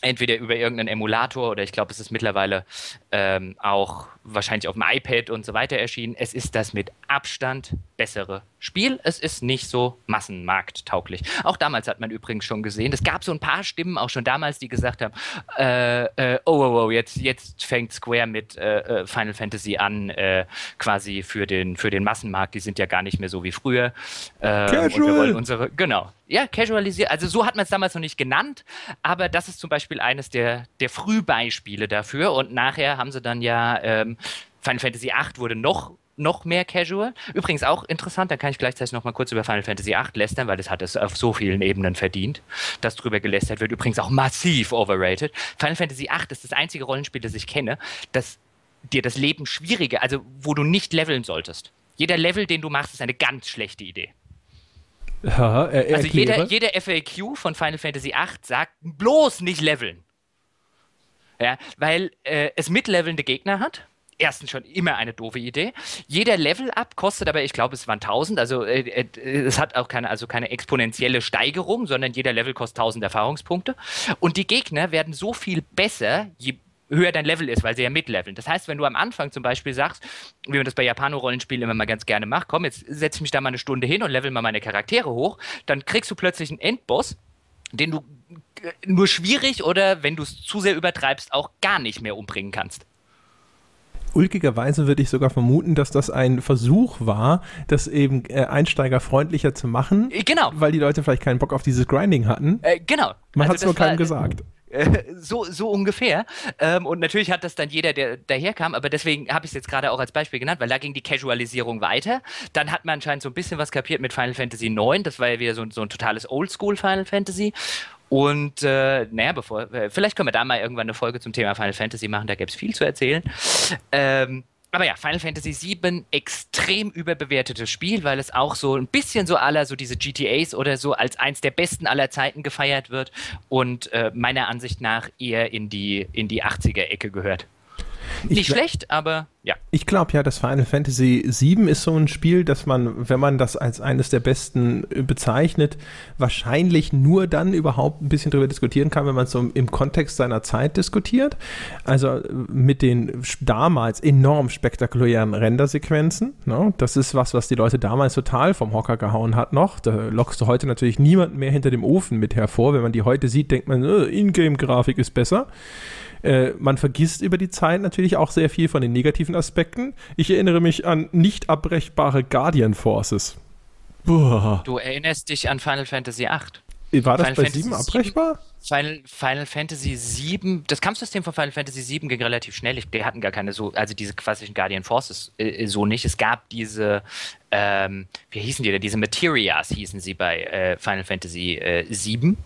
Entweder über irgendeinen Emulator oder ich glaube, es ist mittlerweile ähm, auch wahrscheinlich auf dem iPad und so weiter erschienen. Es ist das mit Abstand bessere Spiel. Es ist nicht so massenmarkttauglich. Auch damals hat man übrigens schon gesehen, es gab so ein paar Stimmen auch schon damals, die gesagt haben, äh, äh, oh, oh, oh, jetzt, jetzt fängt Square mit äh, äh Final Fantasy an, äh, quasi für den, für den Massenmarkt. Die sind ja gar nicht mehr so wie früher. Ähm, Casual. unsere, genau. Ja, casualisiert. Also so hat man es damals noch nicht genannt, aber das ist zum Beispiel eines der, der Frühbeispiele dafür. Und nachher haben sie dann ja ähm, Final Fantasy VIII wurde noch noch mehr casual. Übrigens auch interessant, da kann ich gleichzeitig noch mal kurz über Final Fantasy VIII lästern, weil das hat es auf so vielen Ebenen verdient, dass drüber gelästert wird. Übrigens auch massiv overrated. Final Fantasy VIII ist das einzige Rollenspiel, das ich kenne, das dir das Leben schwieriger, also wo du nicht leveln solltest. Jeder Level, den du machst, ist eine ganz schlechte Idee. Ja, er, also jeder, jeder FAQ von Final Fantasy VIII sagt bloß nicht leveln. Ja, weil äh, es mitlevelnde Gegner hat erstens schon immer eine doofe Idee. Jeder Level-Up kostet aber, ich glaube, es waren 1000, also äh, äh, es hat auch keine, also keine exponentielle Steigerung, sondern jeder Level kostet 1000 Erfahrungspunkte. Und die Gegner werden so viel besser, je höher dein Level ist, weil sie ja mitleveln. Das heißt, wenn du am Anfang zum Beispiel sagst, wie man das bei Japano-Rollenspielen immer mal ganz gerne macht, komm, jetzt setze ich mich da mal eine Stunde hin und level mal meine Charaktere hoch, dann kriegst du plötzlich einen Endboss, den du äh, nur schwierig oder, wenn du es zu sehr übertreibst, auch gar nicht mehr umbringen kannst ulkigerweise würde ich sogar vermuten, dass das ein Versuch war, das eben äh, einsteigerfreundlicher zu machen. Äh, genau. Weil die Leute vielleicht keinen Bock auf dieses Grinding hatten. Äh, genau. Man also hat es nur keinem gesagt. *laughs* Äh, so, so ungefähr. Ähm, und natürlich hat das dann jeder, der daherkam, aber deswegen habe ich es jetzt gerade auch als Beispiel genannt, weil da ging die Casualisierung weiter. Dann hat man anscheinend so ein bisschen was kapiert mit Final Fantasy IX. Das war ja wieder so, so ein totales Oldschool Final Fantasy. Und äh, naja, bevor, äh, vielleicht können wir da mal irgendwann eine Folge zum Thema Final Fantasy machen, da gäbe es viel zu erzählen. Ähm, aber ja, Final Fantasy VII, extrem überbewertetes Spiel, weil es auch so ein bisschen so aller, so diese GTAs oder so, als eins der besten aller Zeiten gefeiert wird und äh, meiner Ansicht nach eher in die, in die 80er-Ecke gehört. Nicht schlecht, aber ja. Ich glaube ja, das Final Fantasy VII ist so ein Spiel, dass man, wenn man das als eines der besten äh, bezeichnet, wahrscheinlich nur dann überhaupt ein bisschen darüber diskutieren kann, wenn man es so im Kontext seiner Zeit diskutiert. Also äh, mit den damals enorm spektakulären Rendersequenzen. Ne? Das ist was, was die Leute damals total vom Hocker gehauen hat noch. Da lockst du heute natürlich niemanden mehr hinter dem Ofen mit hervor. Wenn man die heute sieht, denkt man, äh, Ingame-Grafik ist besser. Äh, man vergisst über die Zeit natürlich auch sehr viel von den negativen Aspekten. Ich erinnere mich an nicht abbrechbare Guardian Forces. Boah. Du erinnerst dich an Final Fantasy VIII. War das Final bei Fantasy 7 abbrechbar? Final, Final Fantasy 7, das Kampfsystem von Final Fantasy 7 ging relativ schnell. Wir hatten gar keine so, also diese klassischen Guardian Forces äh, so nicht. Es gab diese, ähm, wie hießen die da? Diese Materias hießen sie bei äh, Final Fantasy äh, 7.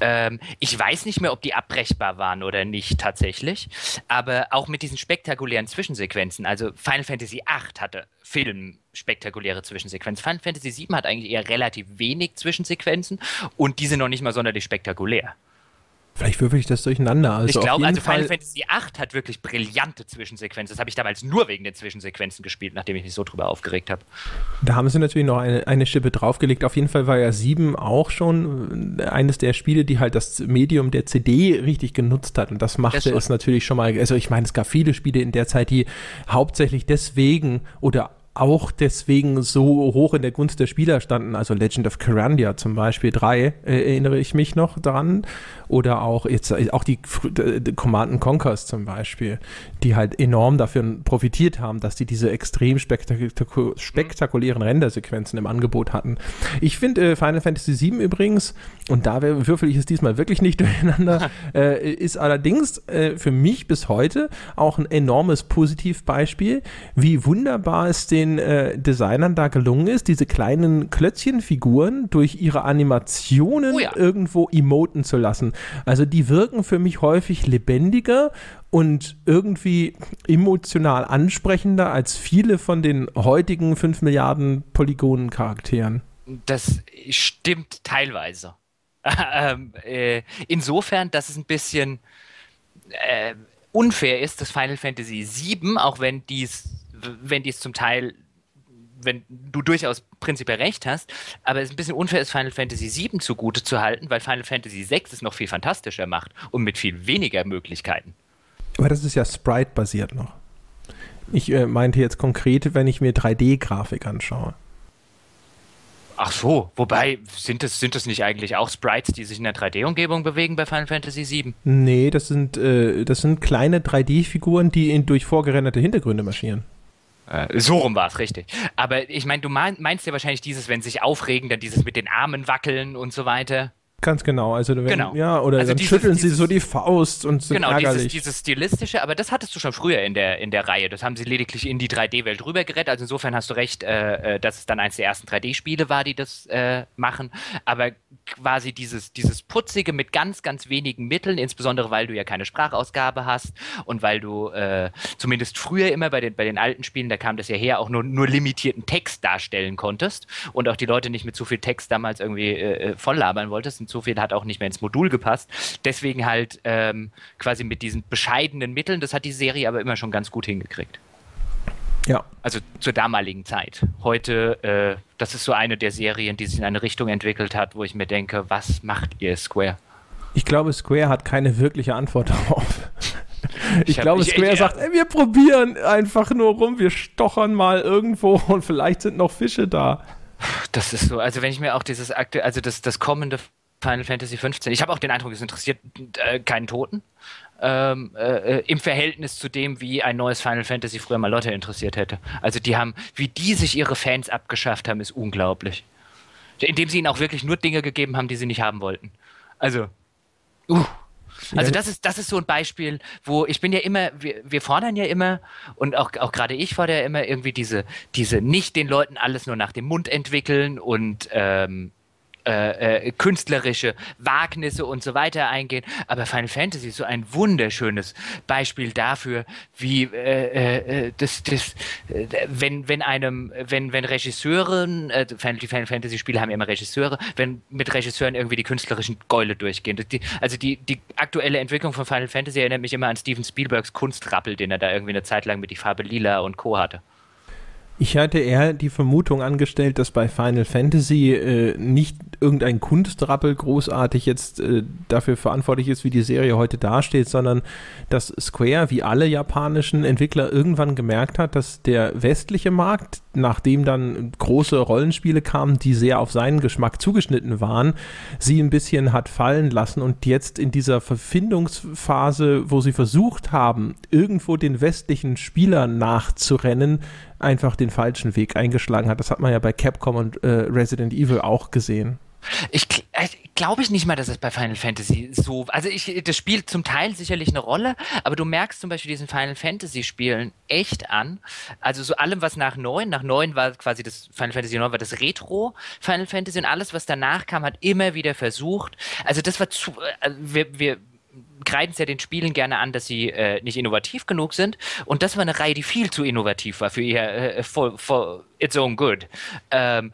Ähm, ich weiß nicht mehr, ob die abbrechbar waren oder nicht tatsächlich, aber auch mit diesen spektakulären Zwischensequenzen. Also Final Fantasy 8 hatte Film spektakuläre Zwischensequenzen. Final Fantasy 7 hat eigentlich eher relativ wenig Zwischensequenzen und die sind noch nicht mal sonderlich spektakulär. Vielleicht würfel ich das durcheinander. Also ich glaube, also Final Fantasy VIII hat wirklich brillante Zwischensequenzen. Das habe ich damals nur wegen den Zwischensequenzen gespielt, nachdem ich mich so drüber aufgeregt habe. Da haben sie natürlich noch eine, eine Schippe draufgelegt. Auf jeden Fall war ja 7 auch schon eines der Spiele, die halt das Medium der CD richtig genutzt hat. Und das machte das es natürlich schon mal. Also ich meine, es gab viele Spiele in der Zeit, die hauptsächlich deswegen oder auch deswegen so hoch in der Gunst der Spieler standen. Also Legend of Carandia zum Beispiel 3 äh, erinnere ich mich noch dran. Oder auch jetzt äh, auch die, die Command Conquers zum Beispiel, die halt enorm dafür profitiert haben, dass die diese extrem spektaku spektakulären Rendersequenzen im Angebot hatten. Ich finde äh, Final Fantasy VII übrigens, und da würfel ich es diesmal wirklich nicht *laughs* durcheinander, *laughs* äh, ist allerdings äh, für mich bis heute auch ein enormes Positivbeispiel, wie wunderbar es den den äh, Designern da gelungen ist, diese kleinen Klötzchenfiguren durch ihre Animationen oh ja. irgendwo emoten zu lassen. Also die wirken für mich häufig lebendiger und irgendwie emotional ansprechender als viele von den heutigen 5 Milliarden Polygonen-Charakteren. Das stimmt teilweise. *laughs* ähm, äh, insofern, dass es ein bisschen äh, unfair ist, dass Final Fantasy VII, auch wenn dies wenn die es zum Teil wenn du durchaus prinzipiell recht hast, aber es ist ein bisschen unfair, es Final Fantasy VII zugute zu halten, weil Final Fantasy VI es noch viel fantastischer macht und mit viel weniger Möglichkeiten. Aber das ist ja Sprite-basiert noch. Ich äh, meinte jetzt konkret, wenn ich mir 3D-Grafik anschaue. Ach so, wobei, sind das, sind das nicht eigentlich auch Sprites, die sich in der 3D-Umgebung bewegen bei Final Fantasy VII? Nee, das sind, äh, das sind kleine 3D-Figuren, die in, durch vorgerenderte Hintergründe marschieren. Äh, so rum war es, richtig. Aber ich meine, du meinst ja wahrscheinlich dieses, wenn sie sich aufregen, dann dieses mit den Armen wackeln und so weiter. Ganz genau. Also wenn, genau. ja, oder also dann dieses, schütteln dieses, sie so die Faust und sind genau, ärgerlich. Dieses, dieses stilistische, aber das hattest du schon früher in der, in der Reihe. Das haben sie lediglich in die 3D-Welt rübergerettet. Also insofern hast du recht, äh, äh, dass es dann eines der ersten 3D-Spiele war, die das äh, machen. Aber quasi dieses, dieses Putzige mit ganz, ganz wenigen Mitteln, insbesondere weil du ja keine Sprachausgabe hast und weil du äh, zumindest früher immer bei den, bei den alten Spielen, da kam das ja her, auch nur, nur limitierten Text darstellen konntest und auch die Leute nicht mit zu viel Text damals irgendwie äh, äh voll labern wolltest und zu viel hat auch nicht mehr ins Modul gepasst. Deswegen halt ähm, quasi mit diesen bescheidenen Mitteln, das hat die Serie aber immer schon ganz gut hingekriegt. Ja. Also zur damaligen Zeit. Heute, äh, das ist so eine der Serien, die sich in eine Richtung entwickelt hat, wo ich mir denke, was macht ihr Square? Ich glaube, Square hat keine wirkliche Antwort *laughs* darauf. Ich, Ich glaube, Square ich- sagt, ey, wir probieren einfach nur rum, wir stochern mal irgendwo *laughs* und vielleicht sind noch Fische da. Das ist so, also wenn ich mir auch dieses aktuelle, also das, das kommende Final Fantasy 15, ich habe auch den Eindruck, es interessiert äh, keinen Toten. Ähm, äh, Im Verhältnis zu dem, wie ein neues Final Fantasy früher mal Leute interessiert hätte. Also die haben, wie die sich ihre Fans abgeschafft haben, ist unglaublich. Indem sie ihnen auch wirklich nur Dinge gegeben haben, die sie nicht haben wollten. Also, uh. Also das ist, das ist so ein Beispiel, wo ich bin ja immer, wir, wir fordern ja immer und auch, auch gerade ich fordere ja immer irgendwie diese, diese nicht den Leuten alles nur nach dem Mund entwickeln und ähm, äh, äh, künstlerische Wagnisse und so weiter eingehen. Aber Final Fantasy ist so ein wunderschönes Beispiel dafür, wie äh, äh, das, das, äh, wenn, wenn einem, wenn, wenn Regisseuren, äh, die Final Fantasy Spiele haben immer Regisseure, wenn mit Regisseuren irgendwie die künstlerischen Gäule durchgehen. Die, also die, die aktuelle Entwicklung von Final Fantasy erinnert mich immer an Steven Spielbergs Kunstrappel, den er da irgendwie eine Zeit lang mit die Farbe Lila und Co. hatte. Ich hatte eher die Vermutung angestellt, dass bei Final Fantasy äh, nicht irgendein Kunstrappel großartig jetzt äh, dafür verantwortlich ist, wie die Serie heute dasteht, sondern dass Square, wie alle japanischen Entwickler, irgendwann gemerkt hat, dass der westliche Markt, nachdem dann große Rollenspiele kamen, die sehr auf seinen Geschmack zugeschnitten waren, sie ein bisschen hat fallen lassen und jetzt in dieser Verfindungsphase, wo sie versucht haben, irgendwo den westlichen Spielern nachzurennen, einfach den falschen Weg eingeschlagen hat. Das hat man ja bei Capcom und äh, Resident Evil auch gesehen. Ich äh, glaube ich nicht mal, dass es bei Final Fantasy so. Also ich, das spielt zum Teil sicherlich eine Rolle, aber du merkst zum Beispiel diesen Final Fantasy Spielen echt an. Also so allem, was nach 9, nach 9 war quasi das Final Fantasy 9 war das Retro Final Fantasy und alles, was danach kam, hat immer wieder versucht. Also das war zu. Also wir, wir kreiden es ja den Spielen gerne an, dass sie äh, nicht innovativ genug sind. Und das war eine Reihe, die viel zu innovativ war für ihr äh, for, for its own good. Ähm,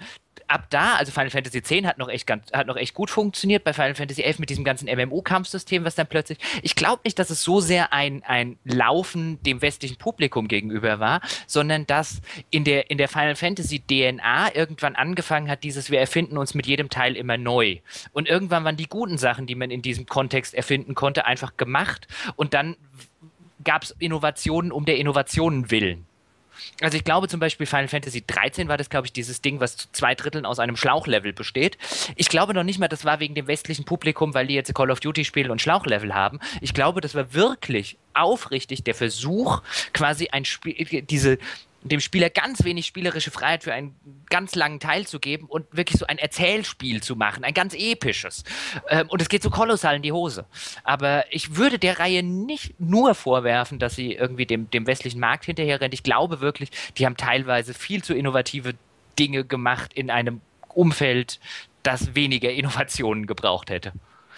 ab da, also Final Fantasy X hat noch echt ganz, hat noch echt gut funktioniert. Bei Final Fantasy XI mit diesem ganzen MMO-Kampfsystem, was dann plötzlich. Ich glaube nicht, dass es so sehr ein, ein Laufen dem westlichen Publikum gegenüber war, sondern dass in der, in der Final Fantasy DNA irgendwann angefangen hat, dieses Wir erfinden uns mit jedem Teil immer neu. Und irgendwann waren die guten Sachen, die man in diesem Kontext erfinden konnte, einfach gemacht. Und dann gab es Innovationen um der Innovationen willen. Also ich glaube zum Beispiel Final Fantasy 13 war das, glaube ich, dieses Ding, was zu zwei Dritteln aus einem Schlauchlevel besteht. Ich glaube noch nicht mal, das war wegen dem westlichen Publikum, weil die jetzt Call of Duty spielen und Schlauchlevel haben. Ich glaube, das war wirklich aufrichtig der Versuch, quasi ein Spiel, diese dem Spieler ganz wenig spielerische Freiheit für einen ganz langen Teil zu geben und wirklich so ein Erzählspiel zu machen, ein ganz episches. Ähm, und es geht so kolossal in die Hose. Aber ich würde der Reihe nicht nur vorwerfen, dass sie irgendwie dem, dem westlichen Markt hinterher rennt. Ich glaube wirklich, die haben teilweise viel zu innovative Dinge gemacht in einem Umfeld, das weniger Innovationen gebraucht hätte.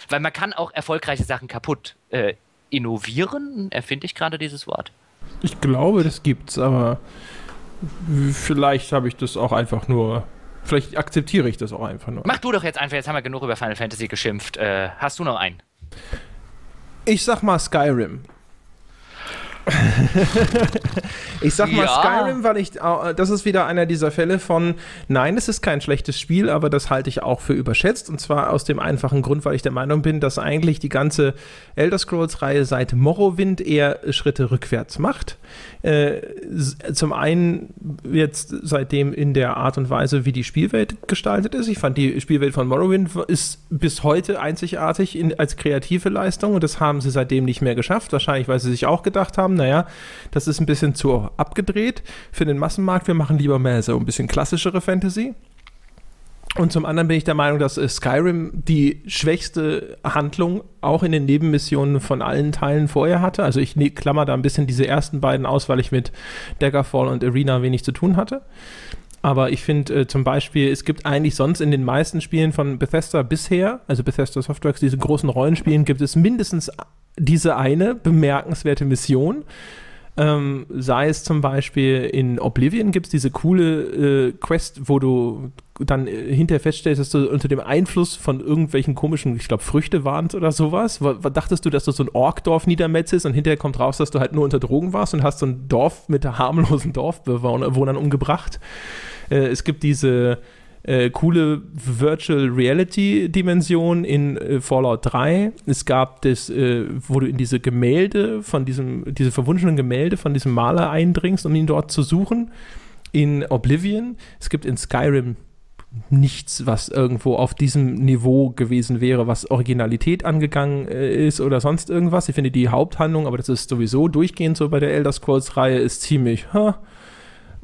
Weil man kann auch erfolgreiche Sachen kaputt äh, innovieren, erfinde ich gerade dieses Wort. Ich glaube, das gibt's, aber vielleicht habe ich das auch einfach nur. Vielleicht akzeptiere ich das auch einfach nur. Mach du doch jetzt einfach, jetzt haben wir genug über Final Fantasy geschimpft. Äh, hast du noch einen? Ich sag mal Skyrim. *laughs* ich sag mal ja. Skyrim, weil ich, das ist wieder einer dieser Fälle von, nein, es ist kein schlechtes Spiel, aber das halte ich auch für überschätzt. Und zwar aus dem einfachen Grund, weil ich der Meinung bin, dass eigentlich die ganze Elder Scrolls-Reihe seit Morrowind eher Schritte rückwärts macht. Äh, zum einen jetzt seitdem in der Art und Weise, wie die Spielwelt gestaltet ist. Ich fand die Spielwelt von Morrowind ist bis heute einzigartig in, als kreative Leistung und das haben sie seitdem nicht mehr geschafft. Wahrscheinlich, weil sie sich auch gedacht haben, naja, das ist ein bisschen zu abgedreht für den Massenmarkt. Wir machen lieber mehr so ein bisschen klassischere Fantasy. Und zum anderen bin ich der Meinung, dass äh, Skyrim die schwächste Handlung auch in den Nebenmissionen von allen Teilen vorher hatte. Also ich ne, klammer da ein bisschen diese ersten beiden aus, weil ich mit Daggerfall und Arena wenig zu tun hatte. Aber ich finde äh, zum Beispiel, es gibt eigentlich sonst in den meisten Spielen von Bethesda bisher, also Bethesda Softworks, diese großen Rollenspielen, gibt es mindestens diese eine bemerkenswerte Mission. Ähm, sei es zum Beispiel in Oblivion gibt es diese coole äh, Quest, wo du dann äh, hinterher feststellst, dass du unter dem Einfluss von irgendwelchen komischen, ich glaube, Früchte warnst oder sowas. W dachtest du, dass du so ein Orkdorf niedermetzest und hinterher kommt raus, dass du halt nur unter Drogen warst und hast so ein Dorf mit harmlosen Dorfbewohnern umgebracht. Äh, es gibt diese äh, coole Virtual Reality Dimension in äh, Fallout 3. Es gab das, äh, wo du in diese Gemälde von diesem, diese verwunschenen Gemälde von diesem Maler eindringst, um ihn dort zu suchen. In Oblivion. Es gibt in Skyrim nichts, was irgendwo auf diesem Niveau gewesen wäre, was Originalität angegangen äh, ist oder sonst irgendwas. Ich finde die Haupthandlung, aber das ist sowieso durchgehend so bei der Elder Scrolls-Reihe, ist ziemlich, huh,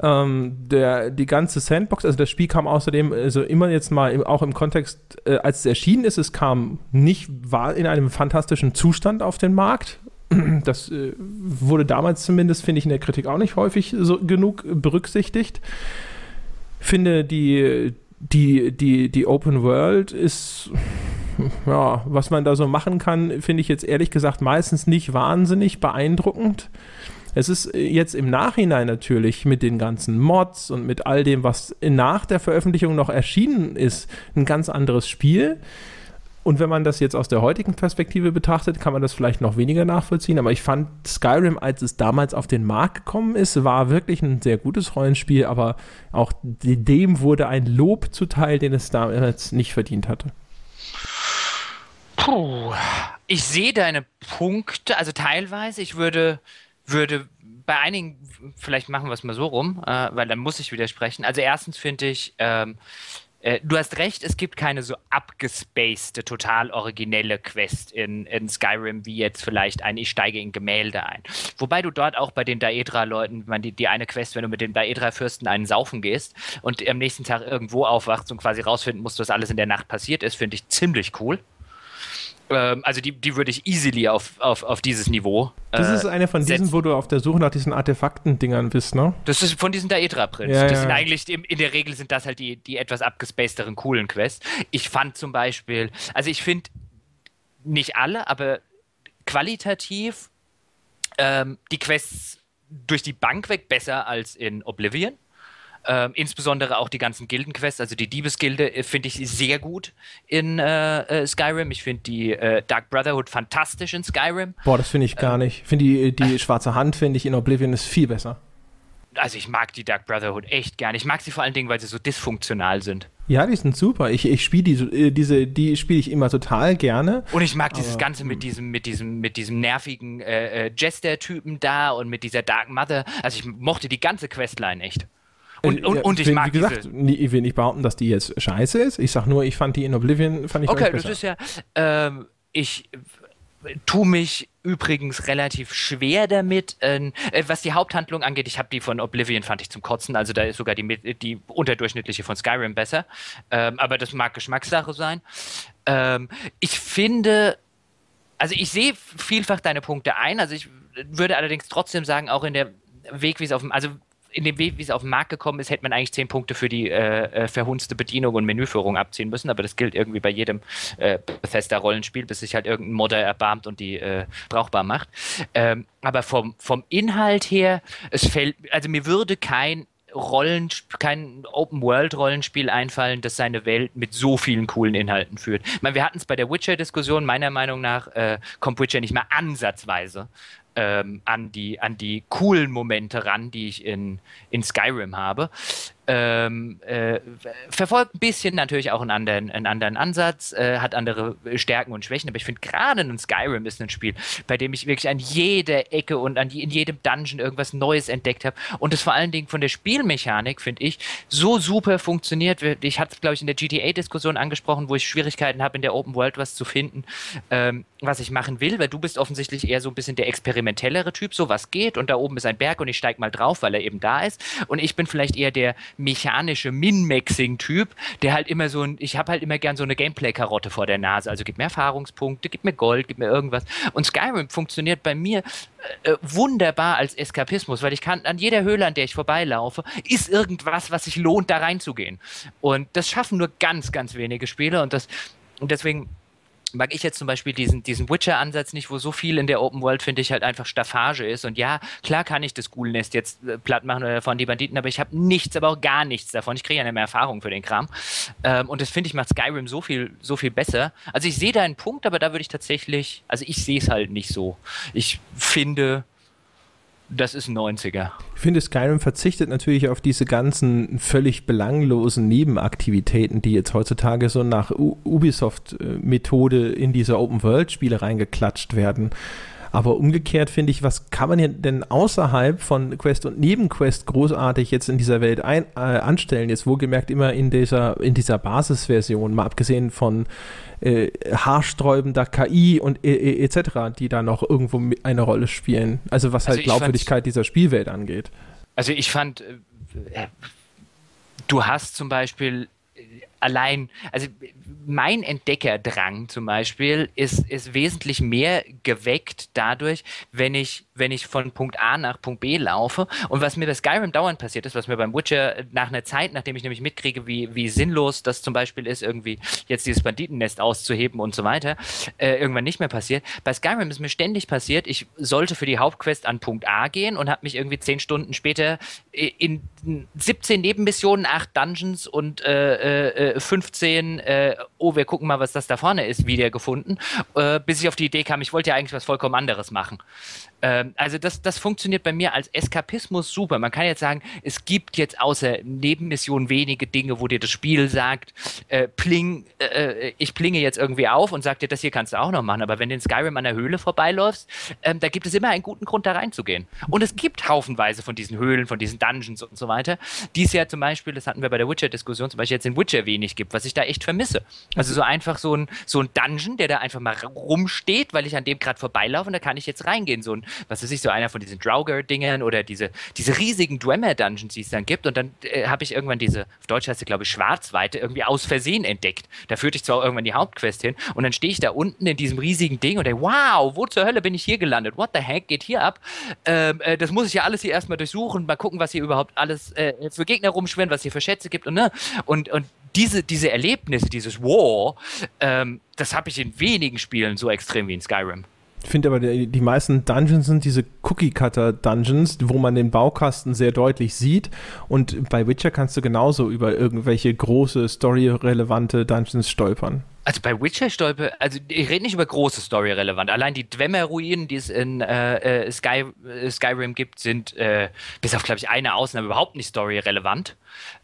ähm, der, die ganze Sandbox, also das Spiel kam außerdem, also immer jetzt mal im, auch im Kontext, äh, als es erschienen ist, es kam nicht, war in einem fantastischen Zustand auf den Markt. *clears throat* Das äh, wurde damals zumindest, finde ich, in der Kritik auch nicht häufig so genug berücksichtigt. Finde die, die, die, die Open World ist, ja, was man da so machen kann, finde ich jetzt ehrlich gesagt meistens nicht wahnsinnig beeindruckend. Es ist äh, jetzt im Nachhinein natürlich mit den ganzen Mods und mit all dem, was nach der Veröffentlichung noch erschienen ist, ein ganz anderes Spiel. Und wenn man das jetzt aus der heutigen Perspektive betrachtet, kann man das vielleicht noch weniger nachvollziehen. Aber ich fand Skyrim, als es damals auf den Markt gekommen ist, war wirklich ein sehr gutes Rollenspiel. Aber auch dem wurde ein Lob zuteil, den es damals nicht verdient hatte. Puh. Ich sehe deine Punkte, also teilweise. Ich würde würde bei einigen, vielleicht machen wir es mal so rum, äh, weil dann muss ich widersprechen. Also erstens finde ich, ähm, äh, du hast recht, es gibt keine so abgespacede, total originelle Quest in, in Skyrim, wie jetzt vielleicht ein Ich steige in Gemälde ein. Wobei du dort auch bei den Daedra-Leuten, die, die eine Quest, wenn du mit den Daedra-Fürsten einen saufen gehst und am nächsten Tag irgendwo aufwachst und quasi rausfinden musst, was alles in der Nacht passiert ist, finde ich ziemlich cool. Ähm, also die, die würde ich easily auf, auf, auf dieses Niveau. Äh, das ist eine von diesen, wo du auf der Suche nach diesen Artefakten-Dingern bist, ne? Das ist von diesen Daedra-Prints. Ja, das ja. sind eigentlich, in der Regel sind das halt die, die etwas abgespacederen, coolen Quests. Ich fand zum Beispiel, also ich finde nicht alle, aber qualitativ ähm, die Quests durch die Bank weg besser als in Oblivion. Ähm, insbesondere auch die ganzen Gildenquests, also die Diebesgilde äh, finde ich sehr gut in äh, äh, Skyrim. Ich finde die äh, Dark Brotherhood fantastisch in Skyrim. Boah, das finde ich gar ähm, nicht. Ich finde die, die *laughs* schwarze Hand, finde ich in Oblivion ist viel besser. Also ich mag die Dark Brotherhood echt gern. Ich mag sie vor allen Dingen, weil sie so dysfunktional sind. Ja, die sind super. Ich, ich spiele die, äh, diese, die spiele ich immer total gerne. Und ich mag dieses Ganze mit diesem, mit diesem, mit diesem nervigen äh, Jester-Typen da und mit dieser Dark Mother. Also ich mochte die ganze Questline echt. Und, und, und ich wie, mag Wie gesagt, ich will nicht behaupten, dass die jetzt scheiße ist. Ich sag nur, ich fand die in Oblivion, fand ich Okay, das ist ja, ähm, ich tue mich übrigens relativ schwer damit, äh, was die Haupthandlung angeht. Ich habe die von Oblivion fand ich zum Kotzen, also da ist sogar die, die unterdurchschnittliche von Skyrim besser. Ähm, aber das mag Geschmackssache sein. Ähm, ich finde, also ich sehe vielfach deine Punkte ein. Also ich würde allerdings trotzdem sagen, auch in der Weg, wie es auf dem, also in dem Weg, wie es auf den Markt gekommen ist, hätte man eigentlich zehn Punkte für die äh, äh, verhunzte Bedienung und Menüführung abziehen müssen, aber das gilt irgendwie bei jedem äh, Bethesda-Rollenspiel, bis sich halt irgendein Modder erbarmt und die äh, brauchbar macht. Ähm, aber vom, vom Inhalt her, es fällt, also mir würde kein Rollen, kein Open-World-Rollenspiel einfallen, das seine Welt mit so vielen coolen Inhalten führt. Ich meine, wir hatten es bei der Witcher-Diskussion, meiner Meinung nach äh, kommt Witcher nicht mal ansatzweise ähm, an, die, an die coolen Momente ran, die ich in, in Skyrim habe ähm, äh, verfolgt ein bisschen natürlich auch einen anderen, einen anderen Ansatz, äh, hat andere Stärken und Schwächen, aber ich finde gerade ein Skyrim ist ein Spiel, bei dem ich wirklich an jeder Ecke und an, in jedem Dungeon irgendwas Neues entdeckt habe und es vor allen Dingen von der Spielmechanik, finde ich, so super funktioniert. Ich hatte es, glaube ich, in der GTA-Diskussion angesprochen, wo ich Schwierigkeiten habe, in der Open World was zu finden, ähm, was ich machen will, weil du bist offensichtlich eher so ein bisschen der experimentellere Typ, so was geht und da oben ist ein Berg und ich steige mal drauf, weil er eben da ist und ich bin vielleicht eher der mechanische Min-Maxing-Typ, der halt immer so ein, ich habe halt immer gern so eine Gameplay-Karotte vor der Nase. Also gib mir Erfahrungspunkte, gib mir Gold, gib mir irgendwas. Und Skyrim funktioniert bei mir äh, wunderbar als Eskapismus, weil ich kann an jeder Höhle, an der ich vorbeilaufe, ist irgendwas, was sich lohnt, da reinzugehen. Und das schaffen nur ganz, ganz wenige Spiele und das und deswegen mag ich jetzt zum Beispiel diesen, diesen Witcher-Ansatz nicht, wo so viel in der Open World, finde ich, halt einfach Staffage ist. Und ja, klar kann ich das Ghoul-Nest jetzt äh, platt machen oder von die Banditen, aber ich habe nichts, aber auch gar nichts davon. Ich kriege ja nicht mehr Erfahrung für den Kram. Ähm, und das finde ich macht Skyrim so viel, so viel besser. Also ich sehe da einen Punkt, aber da würde ich tatsächlich, also ich sehe es halt nicht so. Ich finde, das ist ein 90er. Ich finde, Skyrim verzichtet natürlich auf diese ganzen völlig belanglosen Nebenaktivitäten, die jetzt heutzutage so nach Ubisoft-Methode in diese Open-World-Spiele reingeklatscht werden. Aber umgekehrt finde ich, was kann man denn außerhalb von Quest und Nebenquest großartig jetzt in dieser Welt ein, äh, anstellen? Jetzt wohlgemerkt immer in dieser, in dieser Basisversion, mal abgesehen von äh, haarsträubender KI und e, e, etc., die da noch irgendwo eine Rolle spielen. Also was halt also Glaubwürdigkeit dieser Spielwelt angeht. Also ich fand, äh, du hast zum Beispiel allein, also mein Entdeckerdrang zum Beispiel ist, ist wesentlich mehr geweckt dadurch, wenn ich, wenn ich von Punkt A nach Punkt B laufe. Und was mir bei Skyrim dauernd passiert ist, was mir beim Witcher nach einer Zeit, nachdem ich nämlich mitkriege, wie, wie sinnlos das zum Beispiel ist, irgendwie jetzt dieses Banditennest auszuheben und so weiter, äh, irgendwann nicht mehr passiert. Bei Skyrim ist mir ständig passiert, ich sollte für die Hauptquest an Punkt A gehen und habe mich irgendwie zehn Stunden später in 17 Nebenmissionen, 8 Dungeons und äh, äh, 15, äh, oh, wir gucken mal, was das da vorne ist, wieder gefunden, äh, bis ich auf die Idee kam, ich wollte ja eigentlich was vollkommen anderes machen. Ähm, also das, das funktioniert bei mir als Eskapismus super. Man kann jetzt sagen, es gibt jetzt außer Nebenmissionen wenige Dinge, wo dir das Spiel sagt, äh, pling, äh, ich plinge jetzt irgendwie auf und sagt dir, das hier kannst du auch noch machen. Aber wenn du in Skyrim an der Höhle vorbeiläufst, ähm, da gibt es immer einen guten Grund, da reinzugehen. Und es gibt haufenweise von diesen Höhlen, von diesen Dungeons und so weiter, die es ja zum Beispiel, das hatten wir bei der Witcher-Diskussion, zum Beispiel jetzt in Witcher wenig gibt, was ich da echt vermisse. Also so einfach so ein, so ein Dungeon, der da einfach mal rumsteht, weil ich an dem gerade vorbeilaufe und da kann ich jetzt reingehen. So ein was weiß ich, so einer von diesen Draugr-Dingern oder diese, diese riesigen Dwemer-Dungeons, die es dann gibt. Und dann äh, habe ich irgendwann diese, auf Deutsch heißt sie, glaube ich, Schwarzweite, irgendwie aus Versehen entdeckt. Da führte ich zwar irgendwann die Hauptquest hin und dann stehe ich da unten in diesem riesigen Ding und denke, wow, wo zur Hölle bin ich hier gelandet? What the heck geht hier ab? Ähm, äh, das muss ich ja alles hier erstmal durchsuchen, mal gucken, was hier überhaupt alles äh, für Gegner rumschwirren, was hier für Schätze gibt und ne? Und, und diese, diese Erlebnisse, dieses War, ähm, das habe ich in wenigen Spielen so extrem wie in Skyrim. Ich finde aber, die, die meisten Dungeons sind diese Cookie-Cutter-Dungeons, wo man den Baukasten sehr deutlich sieht. Und bei Witcher kannst du genauso über irgendwelche große, storyrelevante Dungeons stolpern. Also bei Witcher stolpe, also ich rede nicht über große Story relevant. Allein die Dwemer-Ruinen, die es in äh, äh Sky, äh, Skyrim gibt, sind äh, bis auf, glaube ich, eine Ausnahme überhaupt nicht Story relevant.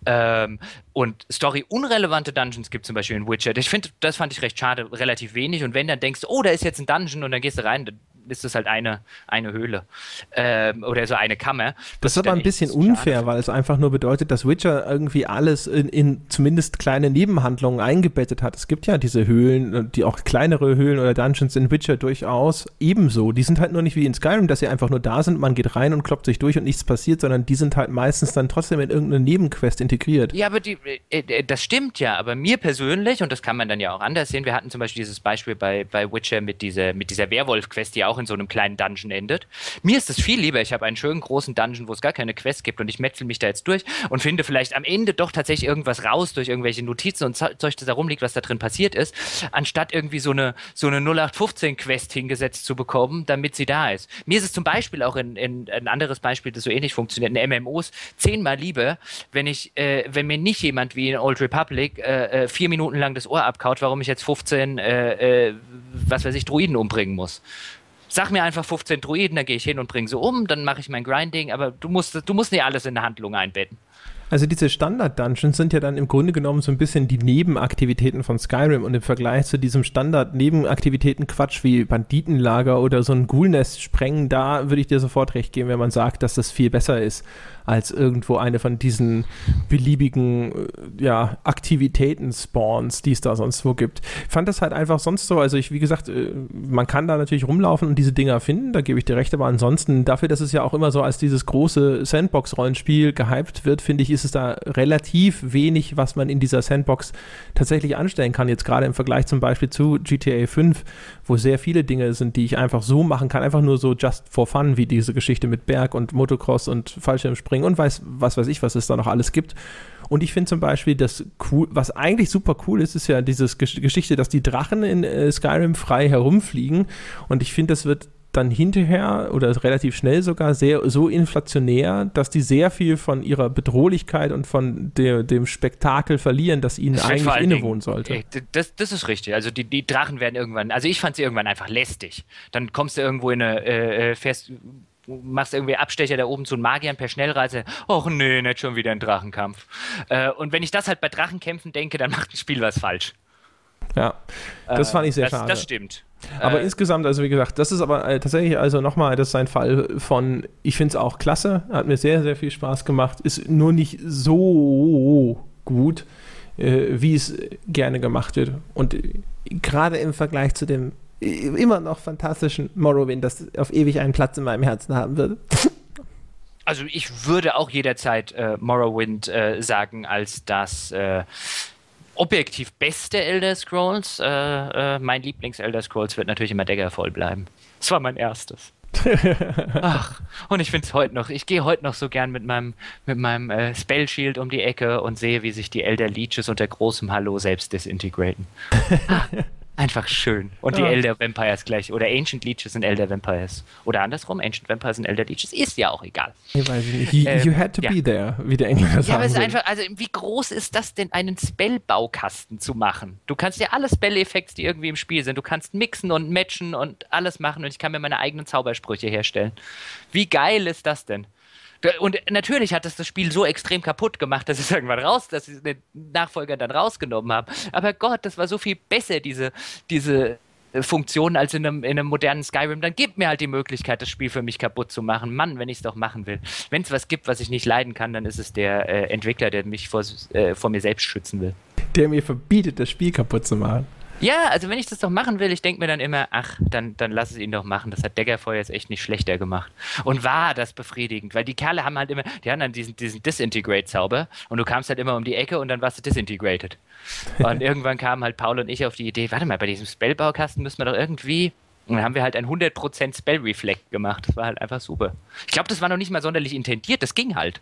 Ähm, und Story unrelevante Dungeons gibt es zum Beispiel in Witcher. Ich finde, das fand ich recht schade, relativ wenig. Und wenn dann denkst, oh, da ist jetzt ein Dungeon und dann gehst du rein, ist das halt eine, eine Höhle ähm, oder so eine Kammer. Das, das ist aber ein bisschen unfair, schade. weil es einfach nur bedeutet, dass Witcher irgendwie alles in, in, zumindest kleine Nebenhandlungen eingebettet hat. Es gibt ja diese Höhlen, die auch kleinere Höhlen oder Dungeons in Witcher durchaus ebenso. Die sind halt nur nicht wie in Skyrim, dass sie einfach nur da sind, man geht rein und kloppt sich durch und nichts passiert, sondern die sind halt meistens dann trotzdem in irgendeine Nebenquest integriert. Ja, aber die, äh, äh, das stimmt ja, aber mir persönlich, und das kann man dann ja auch anders sehen, wir hatten zum Beispiel dieses Beispiel bei, bei Witcher mit dieser, mit dieser Werwolf-Quest, die auch auch in so einem kleinen Dungeon endet. Mir ist es viel lieber, ich habe einen schönen großen Dungeon, wo es gar keine Quest gibt und ich metzel mich da jetzt durch und finde vielleicht am Ende doch tatsächlich irgendwas raus durch irgendwelche Notizen und Zeug, das da rumliegt, was da drin passiert ist, anstatt irgendwie so eine, so eine 0815-Quest hingesetzt zu bekommen, damit sie da ist. Mir ist es zum Beispiel auch in, in ein anderes Beispiel, das so ähnlich funktioniert, in MMOs zehnmal lieber, wenn ich, äh, wenn mir nicht jemand wie in Old Republic äh, äh vier Minuten lang das Ohr abkaut, warum ich jetzt 15, äh, äh, was weiß ich, Druiden umbringen muss Sag mir einfach 15 Druiden, dann gehe ich hin und bringe sie um, dann mache ich mein Grinding, aber du musst, du musst nicht alles in der Handlung einbetten. Also diese Standard-Dungeons sind ja dann im Grunde genommen so ein bisschen die Nebenaktivitäten von Skyrim und im Vergleich zu diesem Standard-Nebenaktivitäten-Quatsch wie Banditenlager oder so ein Ghoulnest sprengen, da würde ich dir sofort recht geben, wenn man sagt, dass das viel besser ist als irgendwo eine von diesen beliebigen äh, ja, Aktivitäten-Spawns, die es da sonst wo gibt. Ich fand das halt einfach sonst so, also ich, wie gesagt, äh, man kann da natürlich rumlaufen und diese Dinger finden, da gebe ich dir recht, aber ansonsten, dafür, dass es ja auch immer so als dieses große Sandbox-Rollenspiel gehypt wird, finde ich, ist es da relativ wenig, was man in dieser Sandbox tatsächlich anstellen kann. Jetzt gerade im Vergleich zum Beispiel zu GTA 5, wo sehr viele Dinge sind, die ich einfach so machen kann, einfach nur so just for fun, wie diese Geschichte mit Berg und Motocross und Fallschirmspringen und weiß, was weiß ich, was es da noch alles gibt. Und ich finde zum Beispiel, das cool, was eigentlich super cool ist, ist ja diese Geschichte, dass die Drachen in äh, Skyrim frei herumfliegen. Und ich finde, das wird dann hinterher oder relativ schnell sogar sehr so inflationär, dass die sehr viel von ihrer Bedrohlichkeit und von der, dem Spektakel verlieren, das ihnen das eigentlich innewohnen sollte. Das, das, ist richtig. Also die, die, Drachen werden irgendwann, also ich fand sie irgendwann einfach lästig. Dann kommst du irgendwo in eine, äh, äh fährst machst irgendwie Abstecher da oben zu Magiern per Schnellreise. Och nee, nicht schon wieder ein Drachenkampf. Äh, und wenn ich das halt bei Drachenkämpfen denke, dann macht ein Spiel was falsch. Ja, das äh, fand ich sehr das, schade. Das stimmt. Aber äh, insgesamt, also wie gesagt, das ist aber äh, tatsächlich also nochmal, das ist ein Fall von, ich finde es auch klasse, hat mir sehr, sehr viel Spaß gemacht, ist nur nicht so gut, äh, wie es gerne gemacht wird. Und gerade im Vergleich zu dem immer noch fantastischen Morrowind, das auf ewig einen Platz in meinem Herzen haben würde. Also ich würde auch jederzeit äh, Morrowind äh, sagen als das äh, objektiv beste Elder Scrolls. Äh, äh, mein Lieblings-Elder Scrolls wird natürlich immer Daggerfall bleiben. Das war mein erstes. *laughs* Ach, und ich finde es heute noch. Ich gehe heute noch so gern mit meinem, mit meinem äh, Spell Shield um die Ecke und sehe, wie sich die Elder Leeches unter großem Hallo selbst desintegraten. *laughs* Einfach schön. Und ja. die Elder Vampires gleich. Oder Ancient Leeches sind Elder Vampires. Oder andersrum, Ancient Vampires sind Elder Leeches. Ist ja auch egal. Ich weiß nicht. You, ähm, you had to ja. be there, wie der Engländer sagt. Ja, aber es ist einfach, also wie groß ist das denn, einen Spellbaukasten zu machen? Du kannst ja alle Spell-Effekte, die irgendwie im Spiel sind, du kannst mixen und matchen und alles machen und ich kann mir meine eigenen Zaubersprüche herstellen. Wie geil ist das denn? Und natürlich hat es das Spiel so extrem kaputt gemacht, dass es *laughs* irgendwann raus, dass sie den Nachfolger dann rausgenommen haben. Aber Gott, das war so viel besser, diese, diese äh, Funktion als in einem, in einem modernen Skyrim. Dann gibt mir halt die Möglichkeit, das Spiel für mich kaputt zu machen. Mann, wenn ich es doch machen will. Wenn es was gibt, was ich nicht leiden kann, dann ist es der äh, Entwickler, der mich vor, äh, vor mir selbst schützen will. Der mir verbietet, das Spiel kaputt zu machen. Ja, also wenn ich das doch machen will, ich denke mir dann immer, ach, dann, dann lass es ihn doch machen. Das hat Daggerfeuer jetzt echt nicht schlechter gemacht. Und war das befriedigend, weil die Kerle haben halt immer, die haben dann diesen, diesen Disintegrate-Zauber und du kamst halt immer um die Ecke und dann warst du disintegrated. Und *laughs* irgendwann kamen halt Paul und ich auf die Idee, warte mal, bei diesem Spellbaukasten müssen wir doch irgendwie und dann haben wir halt ein 100% Spell Reflect gemacht. Das war halt einfach super. Ich glaube, das war noch nicht mal sonderlich intendiert, das ging halt.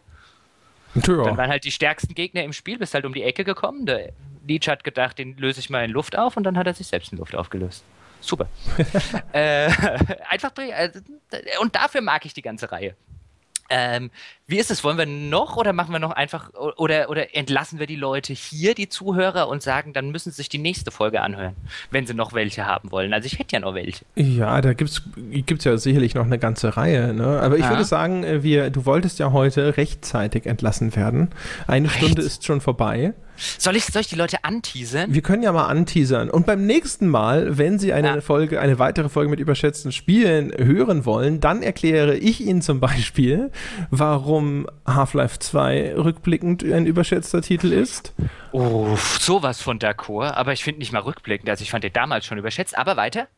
Ja. Dann waren halt die stärksten Gegner im Spiel, bist halt um die Ecke gekommen. Der Leech hat gedacht, den löse ich mal in Luft auf und dann hat er sich selbst in Luft aufgelöst. Super. *laughs* äh, *laughs* einfach, äh, und dafür mag ich die ganze Reihe. Ähm, wie ist es? Wollen wir noch oder machen wir noch einfach oder, oder entlassen wir die Leute hier, die Zuhörer, und sagen, dann müssen sie sich die nächste Folge anhören, wenn sie noch welche haben wollen? Also ich hätte ja noch welche. Ja, da gibt es ja sicherlich noch eine ganze Reihe. Ne? Aber ich ah. würde sagen, äh, wir, du wolltest ja heute rechtzeitig entlassen werden. Eine Recht? Stunde ist schon vorbei. Soll ich, soll ich die Leute anteasern? Wir können ja mal anteasern. Und beim nächsten Mal, wenn Sie eine ja. Folge, eine weitere Folge mit überschätzten Spielen hören wollen, dann erkläre ich Ihnen zum Beispiel, warum Half-Life 2 rückblickend ein überschätzter Titel ist. Oh, sowas von d'accord, aber ich finde nicht mal rückblickend. Also ich fand den damals schon überschätzt, aber weiter.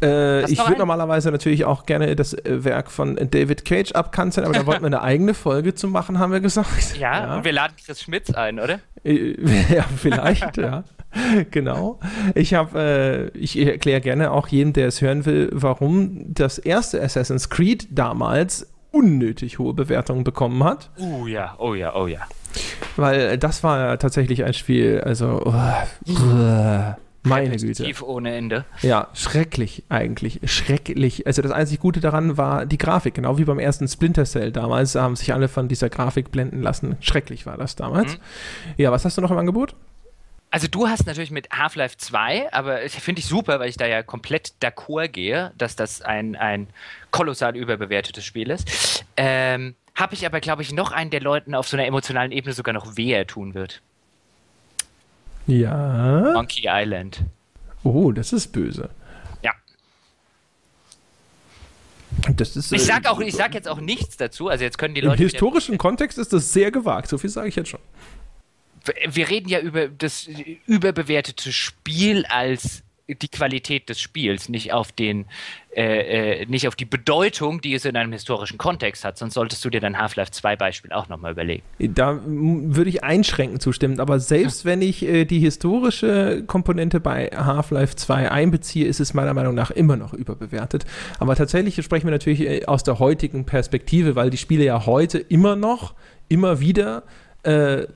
Äh, ich würde normalerweise natürlich auch gerne das äh, Werk von David Cage abkanzeln, aber da wollten wir eine eigene Folge zu machen, haben wir gesagt. *laughs* Ja, ja. und wir laden Chris Schmitz ein, oder? Äh, *laughs* ja, vielleicht, ja. *laughs* Genau. Ich habe, äh, ich erkläre gerne auch jedem, der es hören will, warum das erste Assassin's Creed damals unnötig hohe Bewertungen bekommen hat. Oh ja, oh ja, oh ja. Weil das war tatsächlich ein Spiel, also. Uh, meine Güte. Tief ohne Ende. Ja, schrecklich eigentlich. Schrecklich. Also das einzig Gute daran war die Grafik, genau wie beim ersten Splinter Cell damals, haben sich alle von dieser Grafik blenden lassen. Schrecklich war das damals. Mhm. Ja, was hast du noch im Angebot? Also du hast natürlich mit Half-Life 2, aber finde ich super, weil ich da ja komplett d'accord gehe, dass das ein, ein kolossal überbewertetes Spiel ist. Ähm, Habe ich aber, glaube ich, noch einen, der Leuten auf so einer emotionalen Ebene sogar noch weher tun wird. Ja. Monkey Island. Oh, das ist böse. Ja. Das ist, Ich äh, sag auch, ich sag jetzt auch nichts dazu. Also jetzt können die Im Leute. historischen Kontext ist das sehr gewagt, so viel sage ich jetzt schon. wir reden ja über das überbewertete Spiel als die Qualität des Spiels, nicht auf den, äh, äh, nicht auf die Bedeutung, die es in einem historischen Kontext hat. Sonst solltest du dir dein Half-Life 2 Beispiel auch nochmal überlegen. Da würde ich einschränkend zustimmen, aber selbst wenn ich äh, die historische Komponente bei Half-Life 2 einbeziehe, ist es meiner Meinung nach immer noch überbewertet. Aber tatsächlich sprechen wir natürlich äh, aus der heutigen Perspektive, weil die Spiele ja heute immer noch, immer wieder äh,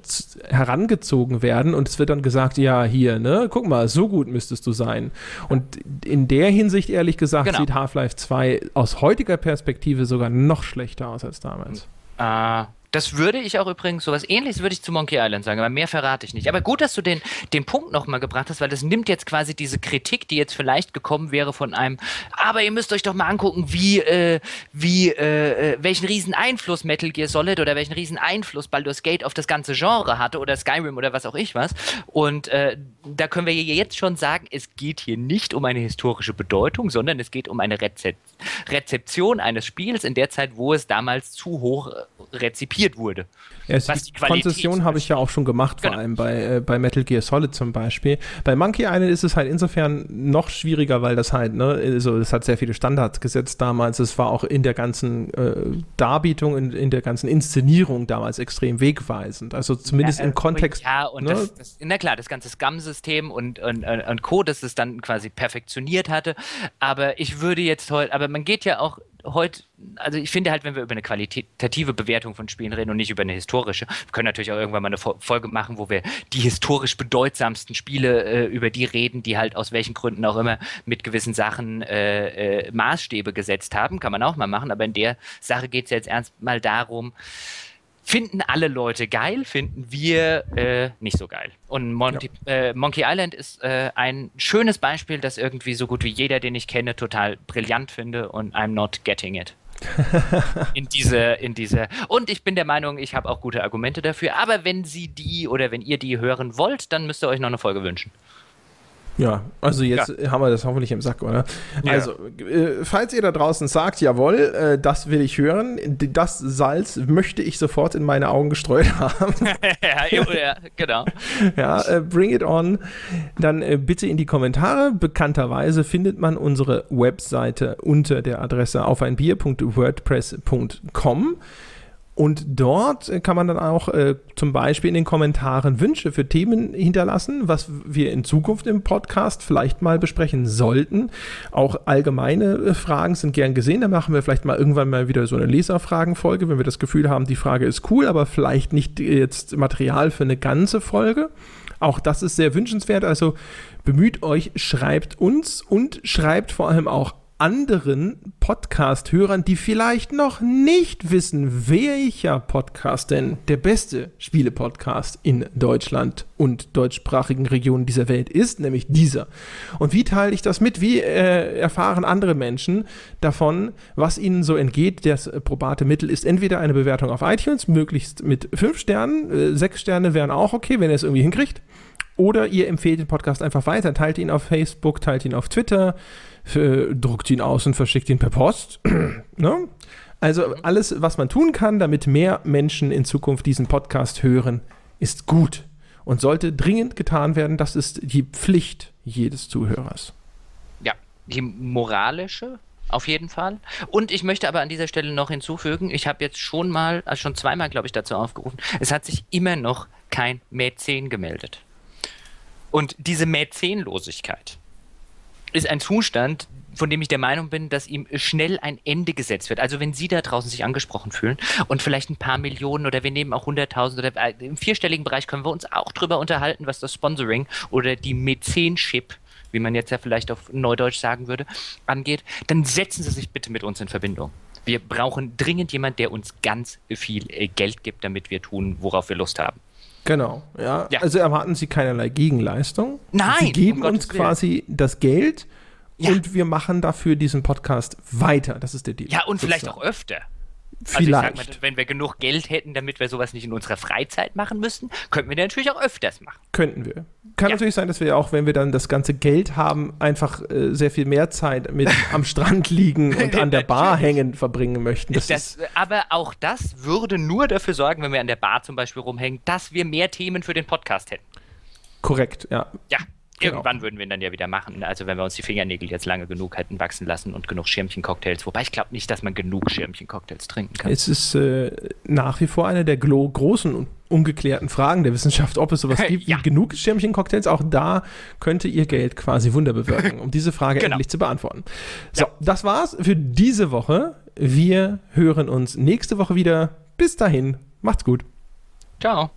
herangezogen werden und es wird dann gesagt, ja, hier, ne, guck mal, so gut müsstest du sein. Und in der Hinsicht, ehrlich gesagt, Genau. sieht Half-Life 2 aus heutiger Perspektive sogar noch schlechter aus als damals. Äh, das würde ich auch übrigens, sowas ähnliches würde ich zu Monkey Island sagen, aber mehr verrate ich nicht. Aber gut, dass du den, den Punkt nochmal gebracht hast, weil das nimmt jetzt quasi diese Kritik, die jetzt vielleicht gekommen wäre von einem, aber ihr müsst euch doch mal angucken, wie, äh, wie, äh, äh, welchen riesen Einfluss Metal Gear Solid oder welchen riesen Einfluss Baldur's Gate auf das ganze Genre hatte oder Skyrim oder was auch ich was. Und äh, da können wir jetzt schon sagen, es geht hier nicht um eine historische Bedeutung, sondern es geht um eine Rezep Rezeption eines Spiels in der Zeit, wo es damals zu hoch rezipiert wurde. Ja, Was die die Konzession habe ich ja auch schon gemacht, vor Genau. allem bei, äh, bei Metal Gear Solid zum Beispiel. Bei Monkey Island ist es halt insofern noch schwieriger, weil das halt, ne, also es hat sehr viele Standards gesetzt damals. Es war auch in der ganzen äh, Darbietung, in, in der ganzen Inszenierung damals extrem wegweisend. Also zumindest Ja, im äh, Kontext. Ja, und ne? das, das, na klar, das ganze Scum-System und, und, und, und Co., das es dann quasi perfektioniert hatte. Aber ich würde jetzt heute, aber man geht ja auch heute, also ich finde halt, wenn wir über eine qualitative Bewertung von Spielen reden und nicht über eine historische, wir können natürlich auch irgendwann mal eine Fo- Folge machen, wo wir die historisch bedeutsamsten Spiele, äh, über die reden, die halt aus welchen Gründen auch immer mit gewissen Sachen äh, äh, Maßstäbe gesetzt haben, kann man auch mal machen, aber in der Sache geht es jetzt erstmal darum, finden alle Leute geil, finden wir äh, nicht so geil. Und Monty, äh, Monkey Island ist äh, ein schönes Beispiel, das irgendwie so gut wie jeder, den ich kenne, total brillant finde und I'm not getting it. *laughs* in diese, in diese. Und ich bin der Meinung, ich habe auch gute Argumente dafür. Aber wenn Sie die oder wenn ihr die hören wollt, dann müsst ihr euch noch eine Folge wünschen. Ja, also jetzt haben wir das hoffentlich im Sack, oder? Ja. Also, äh, falls ihr da draußen sagt, jawohl, äh, das will ich hören, das Salz möchte ich sofort in meine Augen gestreut *laughs* haben. *laughs* ja, ja, genau. Ja, äh, bring it on. Dann äh, bitte in die Kommentare. Bekannterweise findet man unsere Webseite unter der Adresse auf ein Bier.wordpress.com. Und dort äh, kann man dann auch äh, zum Beispiel in den Kommentaren Wünsche für Themen hinterlassen, was wir in Zukunft im Podcast vielleicht mal besprechen sollten. Auch allgemeine äh, Fragen sind gern gesehen. Da machen wir vielleicht mal irgendwann mal wieder so eine Leserfragenfolge, wenn wir das Gefühl haben, die Frage ist cool, aber vielleicht nicht äh, jetzt Material für eine ganze Folge. Auch das ist sehr wünschenswert. Also bemüht euch, schreibt uns und schreibt vor allem auch anderen Podcast-Hörern, die vielleicht noch nicht wissen, welcher Podcast denn der beste Spiele-Podcast in Deutschland und deutschsprachigen Regionen dieser Welt ist, nämlich dieser. Und wie teile ich das mit? Wie äh, erfahren andere Menschen davon, was ihnen so entgeht? Das probate Mittel ist entweder eine Bewertung auf iTunes, möglichst mit fünf Sternen, äh, sechs Sterne wären auch okay, wenn ihr es irgendwie hinkriegt. Oder ihr empfehlt den Podcast einfach weiter, teilt ihn auf Facebook, teilt ihn auf Twitter, äh, druckt ihn aus und verschickt ihn per Post. *clears throat* ne? Also alles, was man tun kann, damit mehr Menschen in Zukunft diesen Podcast hören, ist gut und sollte dringend getan werden. Das ist die Pflicht jedes Zuhörers. Ja, die moralische auf jeden Fall. Und ich möchte aber an dieser Stelle noch hinzufügen, ich habe jetzt schon mal, also schon zweimal, glaube ich, dazu aufgerufen, es hat sich immer noch kein Mäzen gemeldet. Und diese Mäzenlosigkeit ist ein Zustand, von dem ich der Meinung bin, dass ihm schnell ein Ende gesetzt wird. Also wenn Sie da draußen sich angesprochen fühlen und vielleicht ein paar Millionen oder wir nehmen auch 100.000 oder äh, im vierstelligen Bereich können wir uns auch drüber unterhalten, was das Sponsoring oder die Mäzenship wie man jetzt ja vielleicht auf Neudeutsch sagen würde, angeht, dann setzen Sie sich bitte mit uns in Verbindung. Wir brauchen dringend jemand, der uns ganz viel äh, Geld gibt, damit wir tun, worauf wir Lust haben. Genau, ja. Ja. Also erwarten Sie keinerlei Gegenleistung. Nein, Sie geben um uns quasi das Geld Ja. und wir machen dafür diesen Podcast weiter. Das ist der Deal. Ja, und vielleicht auch öfter. Vielleicht. Also ich sag mal, wenn wir genug Geld hätten, damit wir sowas nicht in unserer Freizeit machen müssten, könnten wir natürlich auch öfters machen. Könnten wir. Kann Ja. natürlich sein, dass wir auch, wenn wir dann das ganze Geld haben, einfach äh, sehr viel mehr Zeit mit *laughs* am Strand liegen und an der Bar hängen verbringen möchten. Das, Das, aber auch das würde nur dafür sorgen, wenn wir an der Bar zum Beispiel rumhängen, dass wir mehr Themen für den Podcast hätten. korrekt, ja. Ja, Genau. irgendwann würden wir ihn dann ja wieder machen. Also wenn wir uns die Fingernägel jetzt lange genug hätten wachsen lassen und genug Schirmchen-Cocktails. Wobei ich glaube nicht, dass man genug Schirmchen-Cocktails trinken kann. Es ist äh, nach wie vor eine der großen und ungeklärten Fragen der Wissenschaft, ob es sowas *laughs* gibt Ja. wie genug Schirmchen-Cocktails. Auch da könnte ihr Geld quasi Wunder bewirken, um diese Frage Genau. endlich zu beantworten. So, Ja. das war's für diese Woche. Wir hören uns nächste Woche wieder. Bis dahin, macht's gut. Ciao.